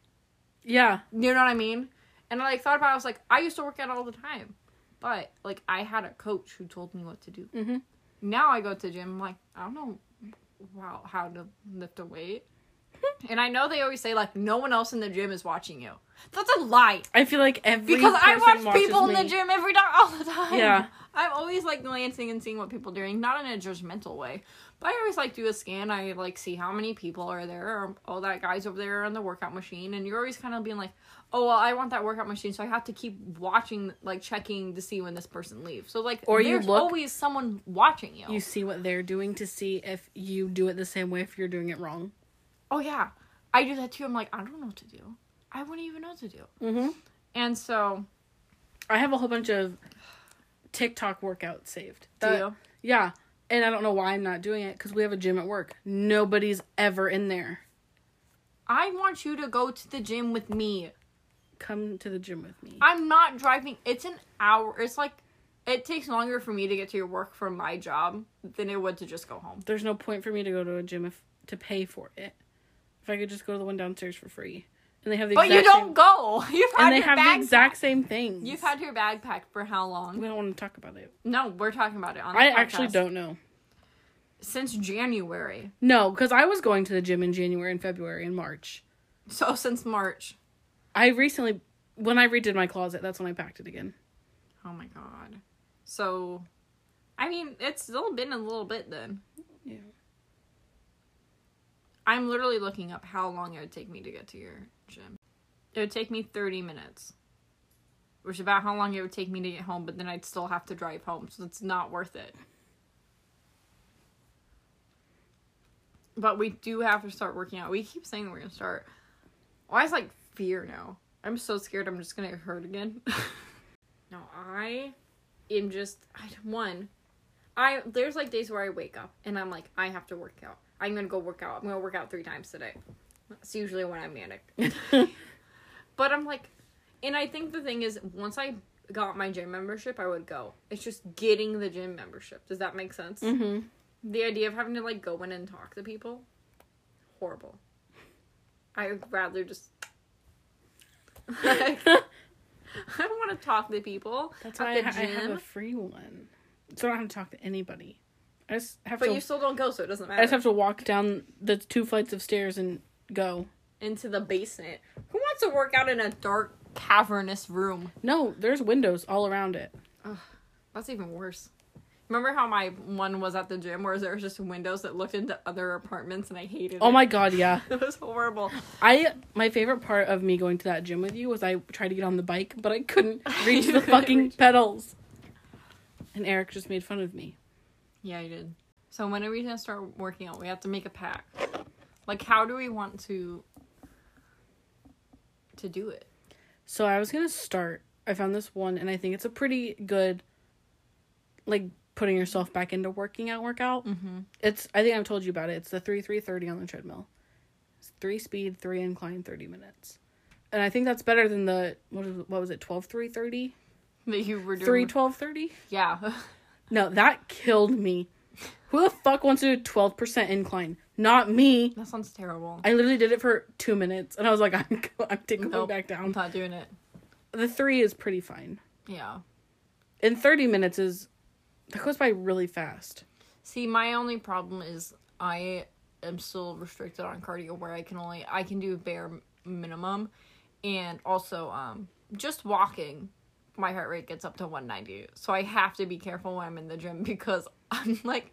Yeah, You know what I mean? And I like thought about. it, I was like, I used to work out all the time, but like I had a coach who told me what to do. hmm Now I go to the gym. I'm like, I don't know, wow, how to lift a weight. And I know they always say like no one else in the gym is watching you. That's a lie. I feel like every Because I watch people in the me. gym every day, all the time. Yeah. I'm always like glancing and seeing what people are doing, not in a judgmental way, but I always like do a scan. I like see how many people are there. Or, oh, that guy's over there on the workout machine, and you're always kind of being like, oh, well, I want that workout machine, so I have to keep watching, like checking to see when this person leaves. So like, Or you there's look- always someone watching you. You see what they're doing to see if you do it the same way if you're doing it wrong. Oh yeah, I do that too. I'm like, I don't know what to do. I wouldn't even know what to do. Mm-hmm. And so, I have a whole bunch of TikTok workouts saved. do you? Yeah, and I don't know why I'm not doing it because we have a gym at work. Nobody's ever in there. I want you to go to the gym with me. Come to the gym with me. I'm not driving. It's an hour. It's like it takes longer for me to get to your work from my job than it would to just go home. There's no point for me to go to a gym if to pay for it. If I could just go to the one downstairs for free, and they have the But you don't same, go. <laughs> You've had and they your have the exact packed. same things. You've had your bag packed for how long? We don't want to talk about it. No, we're talking about it on. The I actually don't know. Since January, No, because I was going to the gym in January and February and March. so since March. I recently, when I redid my closet, that's when I packed it again. Oh my god. So, I mean, it's still been a little bit then. Yeah. I'm literally looking up how long it would take me to get to your gym. It would take me 30 minutes. Which is about how long it would take me to get home, but then I'd still have to drive home, so it's not worth it. But we do have to start working out. We keep saying we're gonna start. Why is like fear now? I'm so scared I'm just gonna get hurt again. <laughs> no, I am just I one. I there's like days where I wake up and I'm like I have to work out. I'm gonna go work out. I'm gonna work out three times today. That's usually when I'm manic. <laughs> but I'm like, and I think the thing is, once I got my gym membership, I would go. It's just getting the gym membership. Does that make sense? mm-hmm. The idea of having to like go in and talk to people, horrible. I would rather just. <laughs> I don't want to talk to people That's at why the I, ha- I have a free one, so I don't have to talk to anybody. I just have but to. you still don't go, so it doesn't matter. I just have to walk down the two flights of stairs and go. Into the basement. Who wants to work out in a dark, cavernous room? No, there's windows all around it. That's even worse. Remember how my one was at the gym where there was just windows that looked into other apartments and I hated oh it? Oh my god, yeah. <laughs> It was horrible. I my favorite part of me going to that gym with you was I tried to get on the bike, but I couldn't reach the <laughs> fucking pedals. And Eric just made fun of me. Yeah, I did. So when are we gonna start working out? We have to make a pack. Like, how do we want to to do it? So I was gonna start. I found this one, and I think it's a pretty good, like putting yourself back into working out workout. Mm-hmm. It's I think I've told you about it. It's the three three thirty on the treadmill. It's three speed, three incline, thirty minutes, and I think that's better than the what was what was it twelve three thirty That you were doing. three twelve thirty. Yeah. <laughs> No, that killed me. Who the fuck wants to do twelve percent incline? Not me. that sounds terrible. I literally did it for two minutes, and I was like, <laughs> I'm I'm taking Nope. back down. I'm not doing it. The three is pretty fine. Yeah. And thirty minutes is that goes by really fast. See, my only problem is I am still restricted on cardio where I can only I can do bare minimum and also um just walking my heart rate gets up to 190. So I have to be careful when I'm in the gym <laughs> because I'm like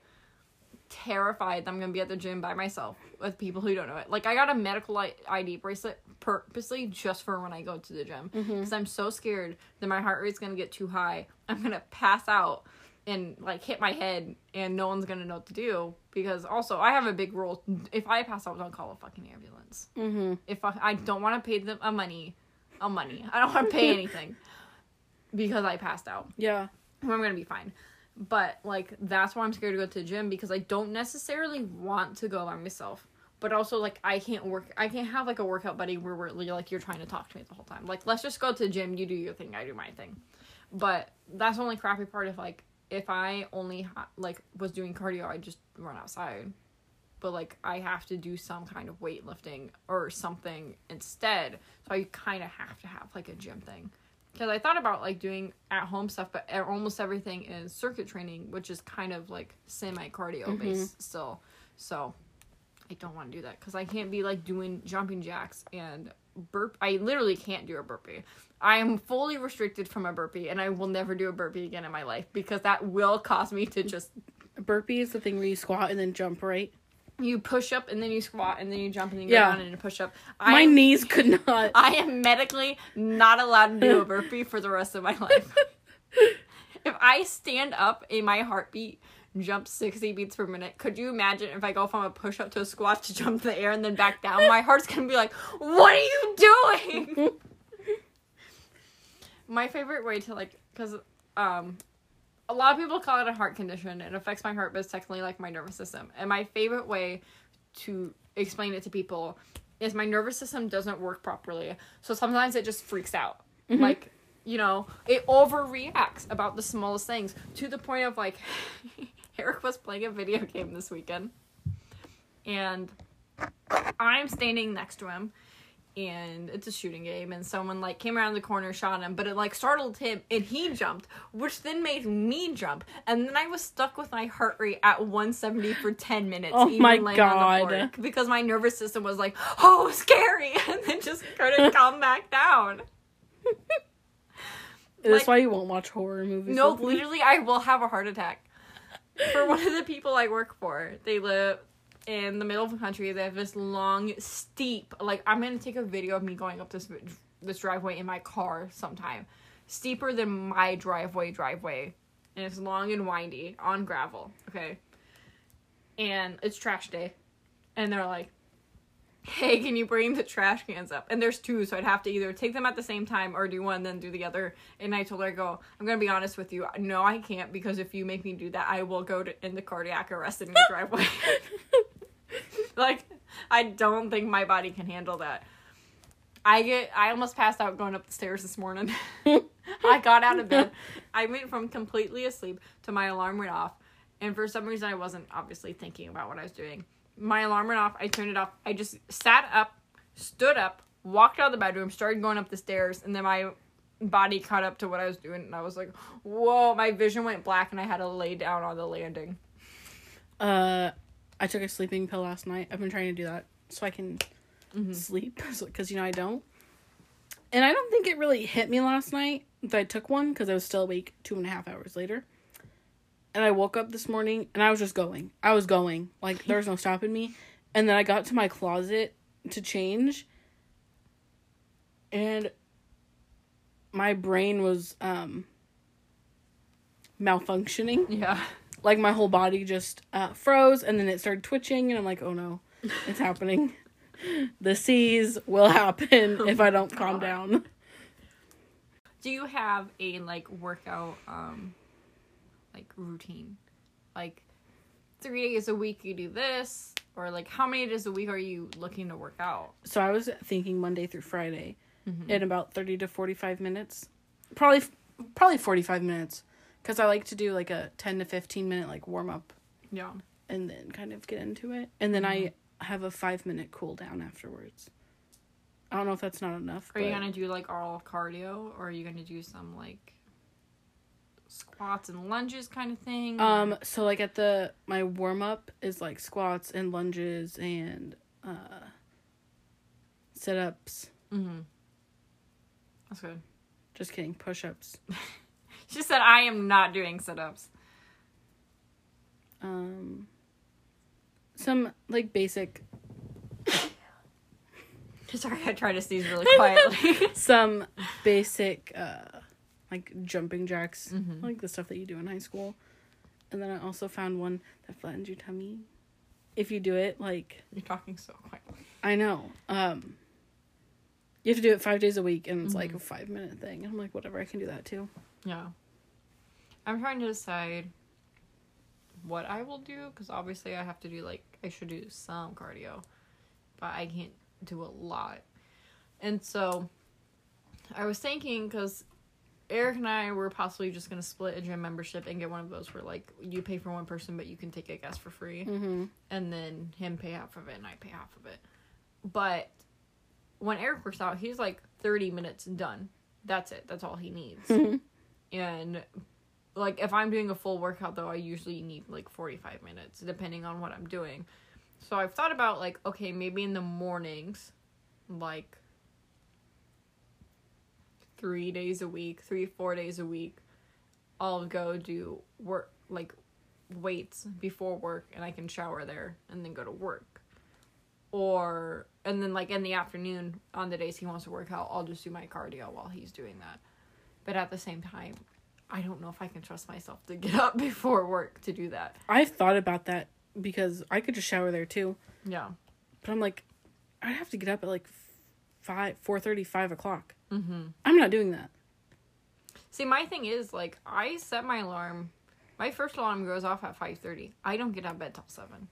terrified that I'm going to be at the gym by myself with people who don't know it. Like I got a medical I- ID bracelet purposely just for when I go to the gym because I'm so scared that my heart rate's going to get too high. I'm going to pass out and like hit my head and no one's going to know what to do because also I have a big rule if I pass out don't call a fucking ambulance. Mm-hmm. If I, I don't want to pay them a money, a money. I don't want to pay <laughs> anything because I passed out. Yeah. I'm gonna be fine. But like that's why I'm scared to go to the gym because I don't necessarily want to go by myself. But also like I can't work I can't have like a workout buddy where we're like you're trying to talk to me the whole time. Like let's just go to the gym, you do your thing, I do my thing. But that's the only crappy part of like if I only ha- like was doing cardio, I just run outside. But like I have to do some kind of weightlifting or something instead. So I kind of have to have like a gym thing because I thought about like doing at home stuff, but almost everything is circuit training, which is kind of like semi cardio mm-hmm. based still. So I don't want to do that because I can't be like doing jumping jacks and burp. I literally can't do a burpee. I am fully restricted from a burpee, and I will never do a burpee again in my life because that will cause me to just A burpee is the thing where you squat and then jump right. You push up and then you squat and then you jump and then you Yeah. go down and you push up. My I knees could not. I am medically not allowed to do a <laughs> burpee for the rest of my life. <laughs> if I stand up in my heartbeat jump 60 beats per minute, could you imagine if I go from a push up to a squat to jump the air and then back down? My heart's gonna be like, What are you doing? <laughs> my favorite way to like, because um, a lot of people call it a heart condition. It affects my heart, but it's technically like my nervous system. And my favorite way to explain it to people is my nervous system doesn't work properly. So sometimes it just freaks out. Mm-hmm. Like, you know, it overreacts about the smallest things to the point of like <laughs> Eric was playing a video game this weekend and I'm standing next to him and it's a shooting game and someone like came around the corner shot him but it like startled him and he jumped which then made me jump and then i was stuck with my heart rate at 170 for 10 minutes Oh even my laying on the floor, God. because my nervous system was like oh <laughs> scary <laughs> and then just couldn't <laughs> come back down That's like- why you won't watch horror movies. no literally i will have a heart attack for one of the people i work for they live in the middle of the country they have this long steep like i'm gonna take a video of me going up this this driveway in my car sometime. Steeper than my driveway driveway. And it's long and windy on gravel okay? And it's trash day. And they're like hey can you bring the trash cans up? And there's two so i'd have to either take them at the same time or do one then do the other. And i told her i go i'm gonna be honest with you. No i can't because if you make me do that i will go to, into cardiac arrest in your <laughs> driveway <laughs> <laughs> like I don't think my body can handle that. I get I almost passed out going up the stairs this morning. <laughs> I got out of bed. I went from completely asleep to my alarm went off. And for some reason I wasn't obviously thinking about what I was doing. My alarm went off, I turned it off. I just sat up, stood up, walked out of the bedroom, started going up the stairs, and then my body caught up to what I was doing and I was like, Whoa, my vision went black and I had to lay down on the landing. Uh, I took a sleeping pill last night. I've been trying to do that so I can sleep <laughs> because you know I don't. And I don't think it really hit me last night that I took one because I was still awake two and a half hours later. And I woke up this morning and I was just going. I was going like there was no stopping me. And then I got to my closet to change, and my brain was um malfunctioning Yeah. Like my whole body just uh, froze and then it started twitching and i'm like oh no it's happening <laughs> the seas will happen <laughs> if i don't calm down Do you have a like workout um like routine? Like three days a week you do this? Or like how many days a week are you looking to work out? so i was thinking monday through friday in about 30 to 45 minutes probably probably 45 minutes because i like to do like a 10 to 15 minute like warm up Yeah. and then kind of get into it and then i have a five minute cool down afterwards i don't know if that's not enough Are you gonna do like all cardio or are you gonna do some like squats and lunges kind of thing? Um, so like at the my warm up is like squats and lunges and uh sit ups. mm-hmm. That's good. Just kidding, push ups. <laughs> She said I am not doing sit ups. Um some like basic <laughs> Sorry, I tried to sneeze really <laughs> quietly. <laughs> some basic uh like jumping jacks, Mhm. like the stuff that you do in high school. And then I also found one that flattens your tummy. If you do it like You're talking so quietly. I know. Um you have to do it five days a week and it's like a five minute thing. And I'm like, whatever, I can do that too. Yeah. I'm trying to decide what I will do because obviously I have to do like I should do some cardio, but I can't do a lot. And so I was thinking because Eric and I were possibly just gonna split a gym membership and get one of those where like you pay for one person but you can take a guest for free, Mm-hmm. and then him pay half of it and I pay half of it. But when Eric works out, he's like 30 minutes done. That's it. That's all he needs. And like if I'm doing a full workout though, I usually need like 45 minutes depending on what I'm doing. So I've thought about like okay, maybe in the mornings like 3 days a week, 3 4 days a week, I'll go do work like weights before work and I can shower there and then go to work. Or and then like in the afternoon on the days he wants to work out, I'll just do my cardio while he's doing that. But at the same time, I don't know if I can trust myself to get <laughs> up before work to do that. I've thought about that because I could just shower there too. Yeah. But I'm like, I'd have to get up at like five, four thirty, five o'clock. Mm-hmm. I'm not doing that. See, my thing is like I set my alarm. My first alarm goes off at five thirty. I don't get out of bed till seven.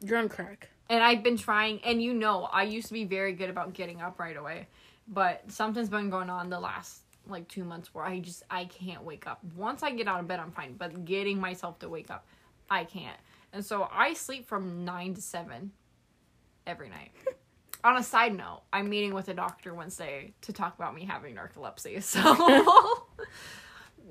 You're on crack. And I've been trying, and you know, I used to be very good about getting up right away, but something's been going on the last like two months where I just I can't wake up. Once I get out of bed, I'm fine, but getting myself to wake up, I can't. And so I sleep from nine to seven every night. <laughs> On a side note, I'm meeting with a doctor Wednesday to talk about me having narcolepsy. <laughs> So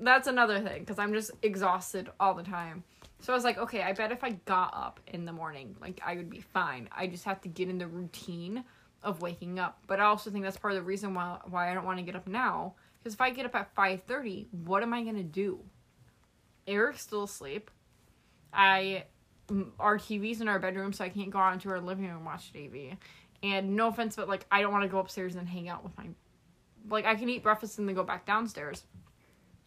<laughs> that's another thing because I'm just exhausted all the time. So I was like, okay, I bet if I got up in the morning, like I would be fine. I just have to get in the routine of waking up. But I also think that's part of the reason why why I don't want to get up now. Because if I get up at five thirty, what am I gonna do? Eric's still asleep. I our TV's in our bedroom, so I can't go out into our living room and watch TV. And no offense, but like I don't want to go upstairs and hang out with my like I can eat breakfast and then go back downstairs.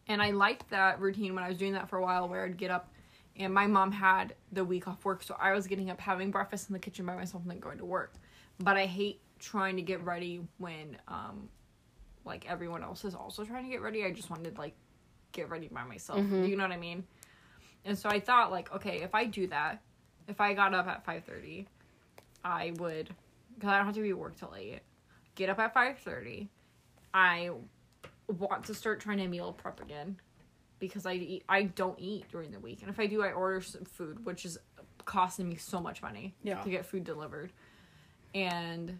And I liked that routine when I was doing that for a while where I'd get up and my mom had the week off work, so I was getting up having breakfast in the kitchen by myself and then going to work. But I hate trying to get ready when um like everyone else is also trying to get ready. I just wanted to like get ready by myself. Do you know what I mean? And so I thought like, okay, if I do that, if I got up at 5:30 I would, because I don't have to be at work till eight. Get up at five thirty. I want to start trying to meal prep again because I eat, I don't eat during the week, and if I do, I order some food, which is costing me so much money Yeah. to get food delivered. And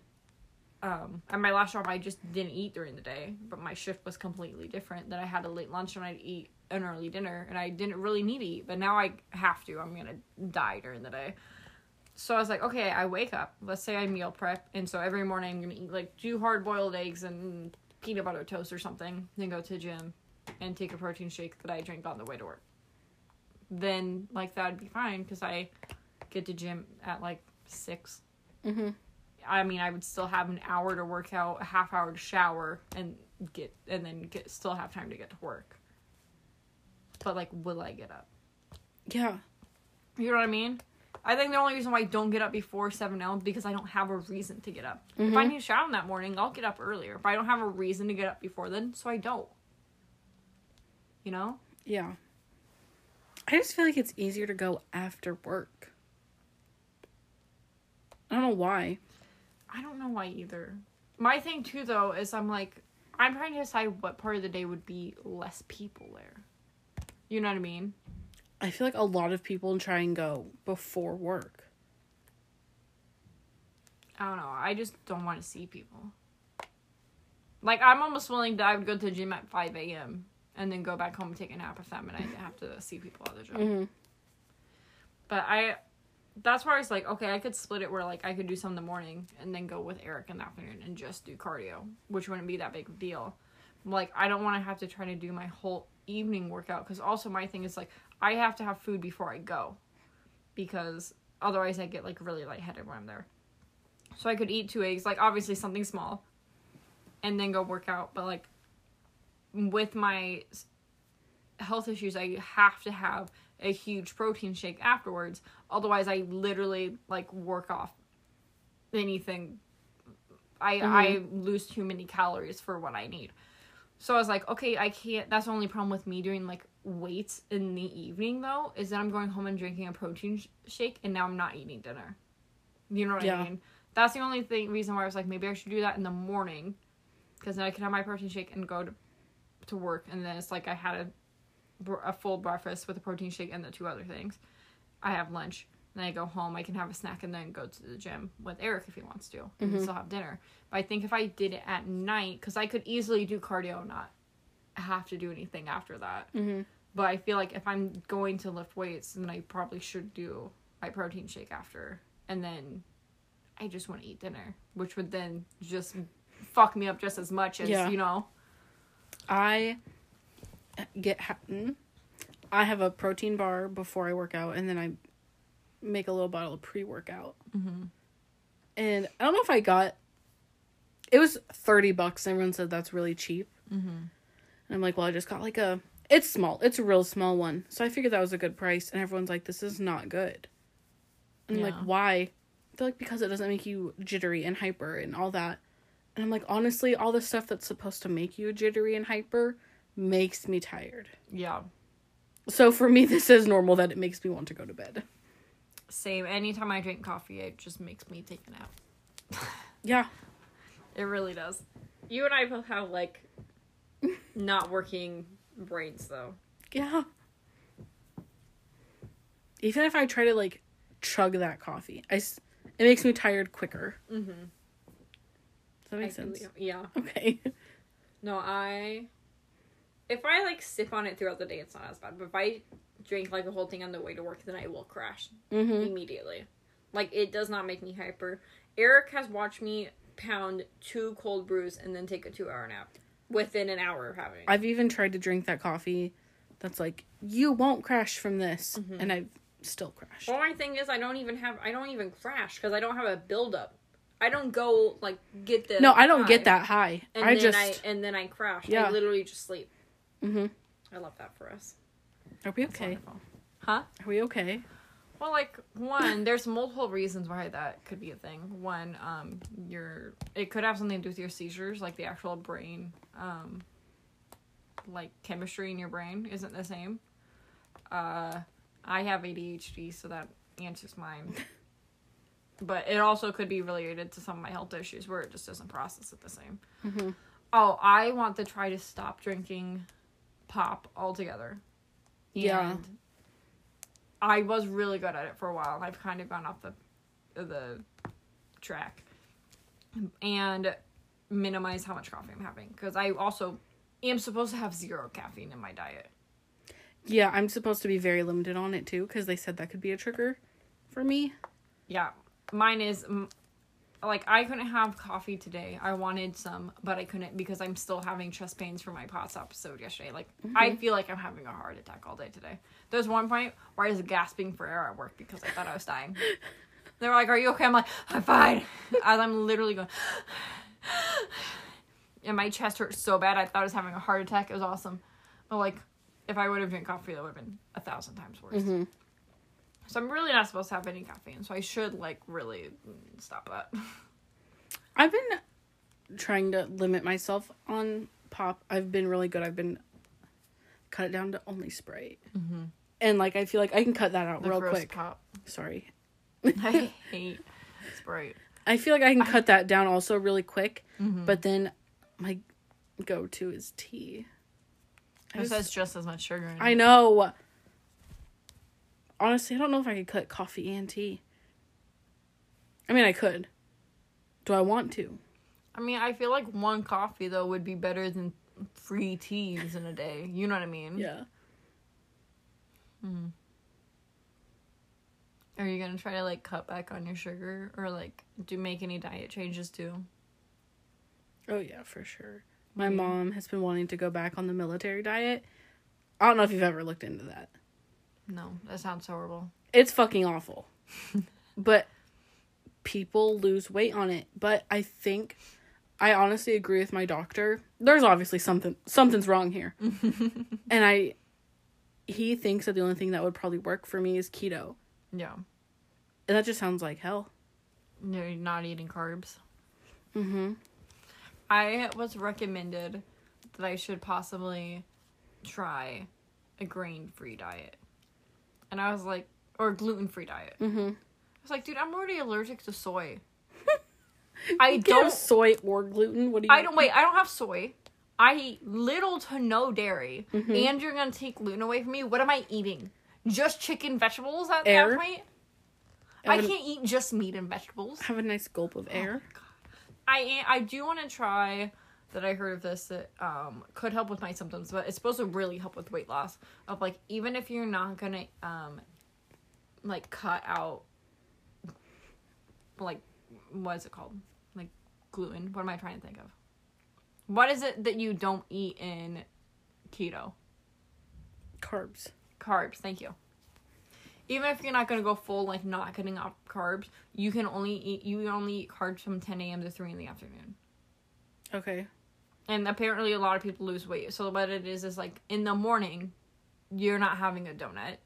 um, at my last job, I just didn't eat during the day, but my shift was completely different. That I had a late lunch and I'd eat an early dinner, and I didn't really need to eat, but now I have to. I'm gonna die during the day. So I was like, okay, I wake up. Let's say I meal prep, and so every morning I'm gonna eat like two hard boiled eggs and peanut butter toast or something. Then go to the gym and take a protein shake that I drink on the way to work. Then like that'd be fine because I get to gym at like six. Mm-hmm. I mean, I would still have an hour to work out, a half hour to shower, and get, and then get still have time to get to work. But like, will I get up? Yeah. You know what I mean? I think the only reason why I don't get up before seven a.m. is because I don't have a reason to get up. If I Mhm. need to shower in that morning, I'll get up earlier. But I don't have a reason to get up before then, so I don't. You know? Yeah. I just feel like it's easier to go after work. I don't know why. I don't know why either. My thing too, though, is I'm like, I'm trying to decide what part of the day would be less people there. You know what I mean? I feel like a lot of people try and go before work. I don't know. I just don't want to see people. Like I'm almost willing that I would go to the gym at five a.m. and then go back home and take a nap if that meant I have to see people at the gym. Mm-hmm. But I, that's where I was like, okay, I could split it where like I could do some in the morning and then go with Eric in the afternoon and just do cardio, which wouldn't be that big of a deal. Like I don't want to have to try to do my whole evening workout because also my thing is like I have to have food before I go because otherwise I get like really lightheaded when I'm there. So I could eat two eggs, like obviously something small, and then go work out. But like with my health issues, I have to have a huge protein shake afterwards. Otherwise, I literally like work off anything. I mm-hmm. I lose too many calories for what I need. So I was like, okay, I can't. That's the only problem with me doing like weights in the evening though, is that I'm going home and drinking a protein sh- shake, and now I'm not eating dinner. You know what Yeah. I mean? That's the only thing reason why I was like, maybe I should do that in the morning, because then I can have my protein shake and go to to work, and then it's like I had a a full breakfast with a protein shake and the two other things. I have lunch, then I go home. I can have a snack and then go to the gym with Eric if he wants to, and Mhm. still have dinner. But I think if I did it at night, because I could easily do cardio, not have to do anything after that. Mm-hmm. But I feel like if I'm going to lift weights, then I probably should do my protein shake after, and then I just want to eat dinner, which would then just fuck me up just as much as Yeah. you know. I get ha- mm, I have a protein bar before I work out, and then I make a little bottle of pre workout. Mm-hmm. And I don't know if I got. It was thirty bucks. and Everyone said that's really cheap, Mm-hmm. and I'm like, well, I just got like a. It's small. It's a real small one, so I figured that was a good price. And everyone's like, this is not good. And I'm like, why? They're like, because it doesn't make you jittery and hyper and all that. And I'm like, honestly, all the stuff that's supposed to make you jittery and hyper makes me tired. Yeah. So for me, this is normal that it makes me want to go to bed. Same. Anytime I drink coffee, it just makes me take a nap. <laughs> Yeah. It really does. You and I both have like not working brains though. Yeah. Even if I try to like chug that coffee, I s- it makes me tired quicker. Mm-hmm. Does that make sense? Yeah. Okay. <laughs> No, I. If I like sip on it throughout the day, it's not as bad. But if I drink like a whole thing on the way to work, then I will crash Mm-hmm. immediately. Like it does not make me hyper. Eric has watched me pound two cold brews and then take a two-hour nap within an hour of having. I've even tried to drink that coffee that's like, you won't crash from this. Mhm. And I've still crashed. Well, my thing is, I don't even have. I don't even crash because I don't have a buildup. I don't go like get the. No, I don't high, get that high. And I then just. I and then I crash. Yeah. I literally just sleep. Hmm I love that for us. Are we okay? Huh? Are we okay? Well, like one, there's multiple reasons why that could be a thing. One, um, your it could have something to do with your seizures, like the actual brain, um, like chemistry in your brain isn't the same. Uh, I have ADHD, so that answers mine. <laughs> but it also could be related to some of my health issues where it just doesn't process it the same. Mhm. Oh, I want to try to stop drinking pop altogether. Yeah. And I was really good at it for a while, and I've kind of gone off the the track and minimize how much coffee I'm having because I also am supposed to have zero caffeine in my diet. Yeah, I'm supposed to be very limited on it too because they said that could be a trigger for me. Yeah, mine is like I couldn't have coffee today. I wanted some, but I couldn't because I'm still having chest pains from my POTS episode yesterday. Like I feel like I'm having a heart attack all day today. There's one point where I was gasping for air at work because I thought I was dying. <laughs> They were like, "Are you okay?" I'm like, "I'm fine." As I'm literally going, <sighs> and my chest hurt so bad I thought I was having a heart attack. It was awesome, but like, if I would have drank coffee, that would have been a thousand times worse. Mhm. So I'm really not supposed to have any caffeine. So I should like really stop that. I've been trying to limit myself on pop. I've been really good. I've been cut it down to only Sprite, Mm-hmm. and like I feel like I can cut that out The real quick. pop. Sorry, <laughs> I <laughs> hate Sprite. I feel like I can cut that down also really quick. Mhm. But then my go to is tea. I It just- says just as much sugar. In I it. Honestly, I don't know if I could cut coffee and tea. I mean, I could. Do I want to? I mean, I feel like one coffee though would be better than three teas in a day. You know what I mean? Yeah. Hmm. Are you gonna try to like cut back on your sugar or like do make any diet changes too? Oh yeah, for sure. My Yeah. mom has been wanting to go back on the military diet. I don't know if you've ever looked into that. No, that sounds horrible. It's fucking awful. <laughs> but people lose weight on it. But I think I honestly agree with my doctor. There's obviously something something's wrong here. <laughs> and I he thinks that the only thing that would probably work for me is keto. Yeah, And that just sounds like hell. you're not eating carbs. Mm-hmm. I was recommended that I should possibly try a grain-free diet, and I was like, or gluten-free diet. Mhm. I was like, dude, I'm already allergic to soy. <laughs> I You can't have don't. soy or gluten. What do you I don't wait. I don't have soy. I eat little to no dairy, Mm-hmm. and you're gonna take gluten away from me. What am I eating? Just chicken, vegetables at Air? that point. I a- can't eat just meat and vegetables. have a nice gulp of air. I I do want to try that. I heard of this that um could help with my symptoms, but it's supposed to really help with weight loss. Of like even if you're not gonna um like cut out like what is it called like gluten? What am I trying to think of? What is it that you don't eat in keto? Carbs. Carbs. Thank you. Even if you're not gonna go full like not cutting off carbs, you can only eat you can only eat carbs from 10 a.m. to 3 in the afternoon. Okay. And apparently, a lot of people lose weight. So what it is is like in the morning, you're not having a donut.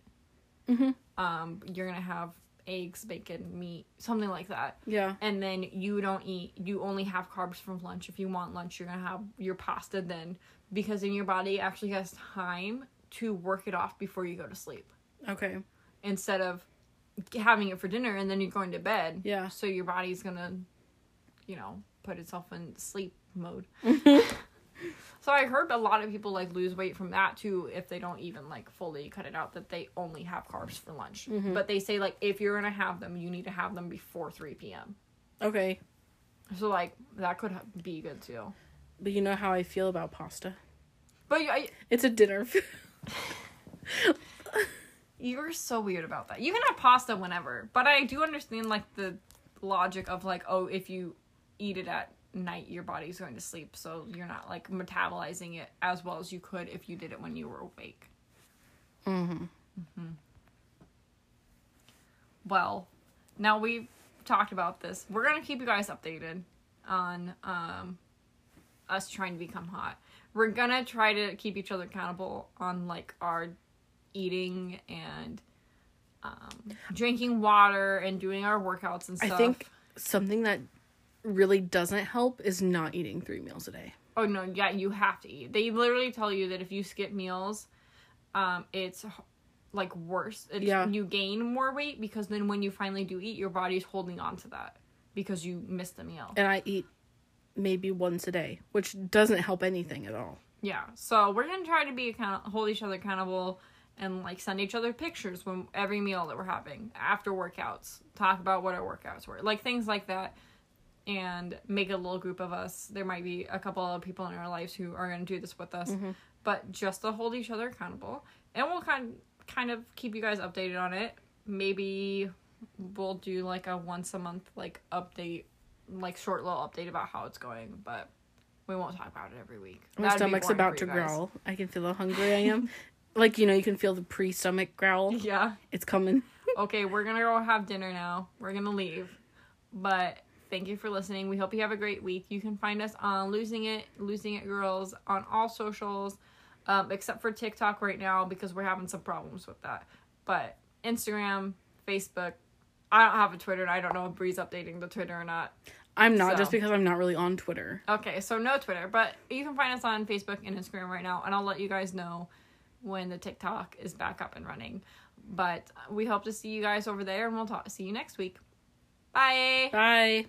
Mhm. Um, you're gonna have eggs, bacon, meat, something like that. Yeah. And then you don't eat. You only have carbs from lunch. If you want lunch, you're gonna have your pasta then, because then your body actually has time to work it off before you go to sleep, Okay. instead of having it for dinner and then you're going to bed. Yeah. So your body's gonna, you know, put itself in sleep mode. <laughs> so I heard a lot of people like lose weight from that too if they don't even like fully cut it out that they only have carbs for lunch. Mm-hmm. But they say like if you're gonna have them, you need to have them before three p.m. Okay. So like that could be good too. But you know how I feel about pasta. But I, It's a dinner food. <laughs> you're so weird about that. You can have pasta whenever, but I do understand like the logic of like oh if you eat it at night your body's going to sleep so you're not like metabolizing it as well as you could if you did it when you were awake. mm-hmm. Well, now we've talked about this. We're gonna keep you guys updated on um us trying to become hot. We're gonna try to keep each other accountable on like our eating and um drinking water and doing our workouts and stuff. I think something that really doesn't help is not eating three meals a day. Oh no, yeah, you have to eat. They literally tell you that if you skip meals, um, it's like worse. It's, Yeah. You gain more weight because then when you finally do eat, your body's holding on to that because you missed the meal. And I eat maybe once a day, which doesn't help anything at all. Yeah. So we're gonna try to be account hold each other accountable and like send each other pictures when every meal that we're having after workouts. Talk about what our workouts were. Like things like that. And make a little group of us. There might be a couple of people in our lives who are gonna do this with us. Mm-hmm. But just to hold each other accountable. And we'll kind kind of keep you guys updated on it. Maybe we'll do like a once a month like update like short little update about how it's going, but we won't talk about it every week. My That'd stomach's about to guys. growl. I can feel how hungry I am. <laughs> like, you know, you can feel the pre stomach growl. Yeah. It's coming. Okay, we're gonna go have dinner now. We're gonna leave. But thank you for listening. We hope you have a great week. You can find us on Losing It, Losing It Girls on all socials, um, except for TikTok right now because we're having some problems with that. But Instagram, Facebook. I don't have a Twitter and I don't know if Bree's updating the Twitter or not. I'm not So- just because I'm not really on Twitter. Okay, so no Twitter, but you can find us on Facebook and Instagram right now, and I'll let you guys know when the TikTok is back up and running. But we hope to see you guys over there, and we'll talk. See you next week. Bye. Bye.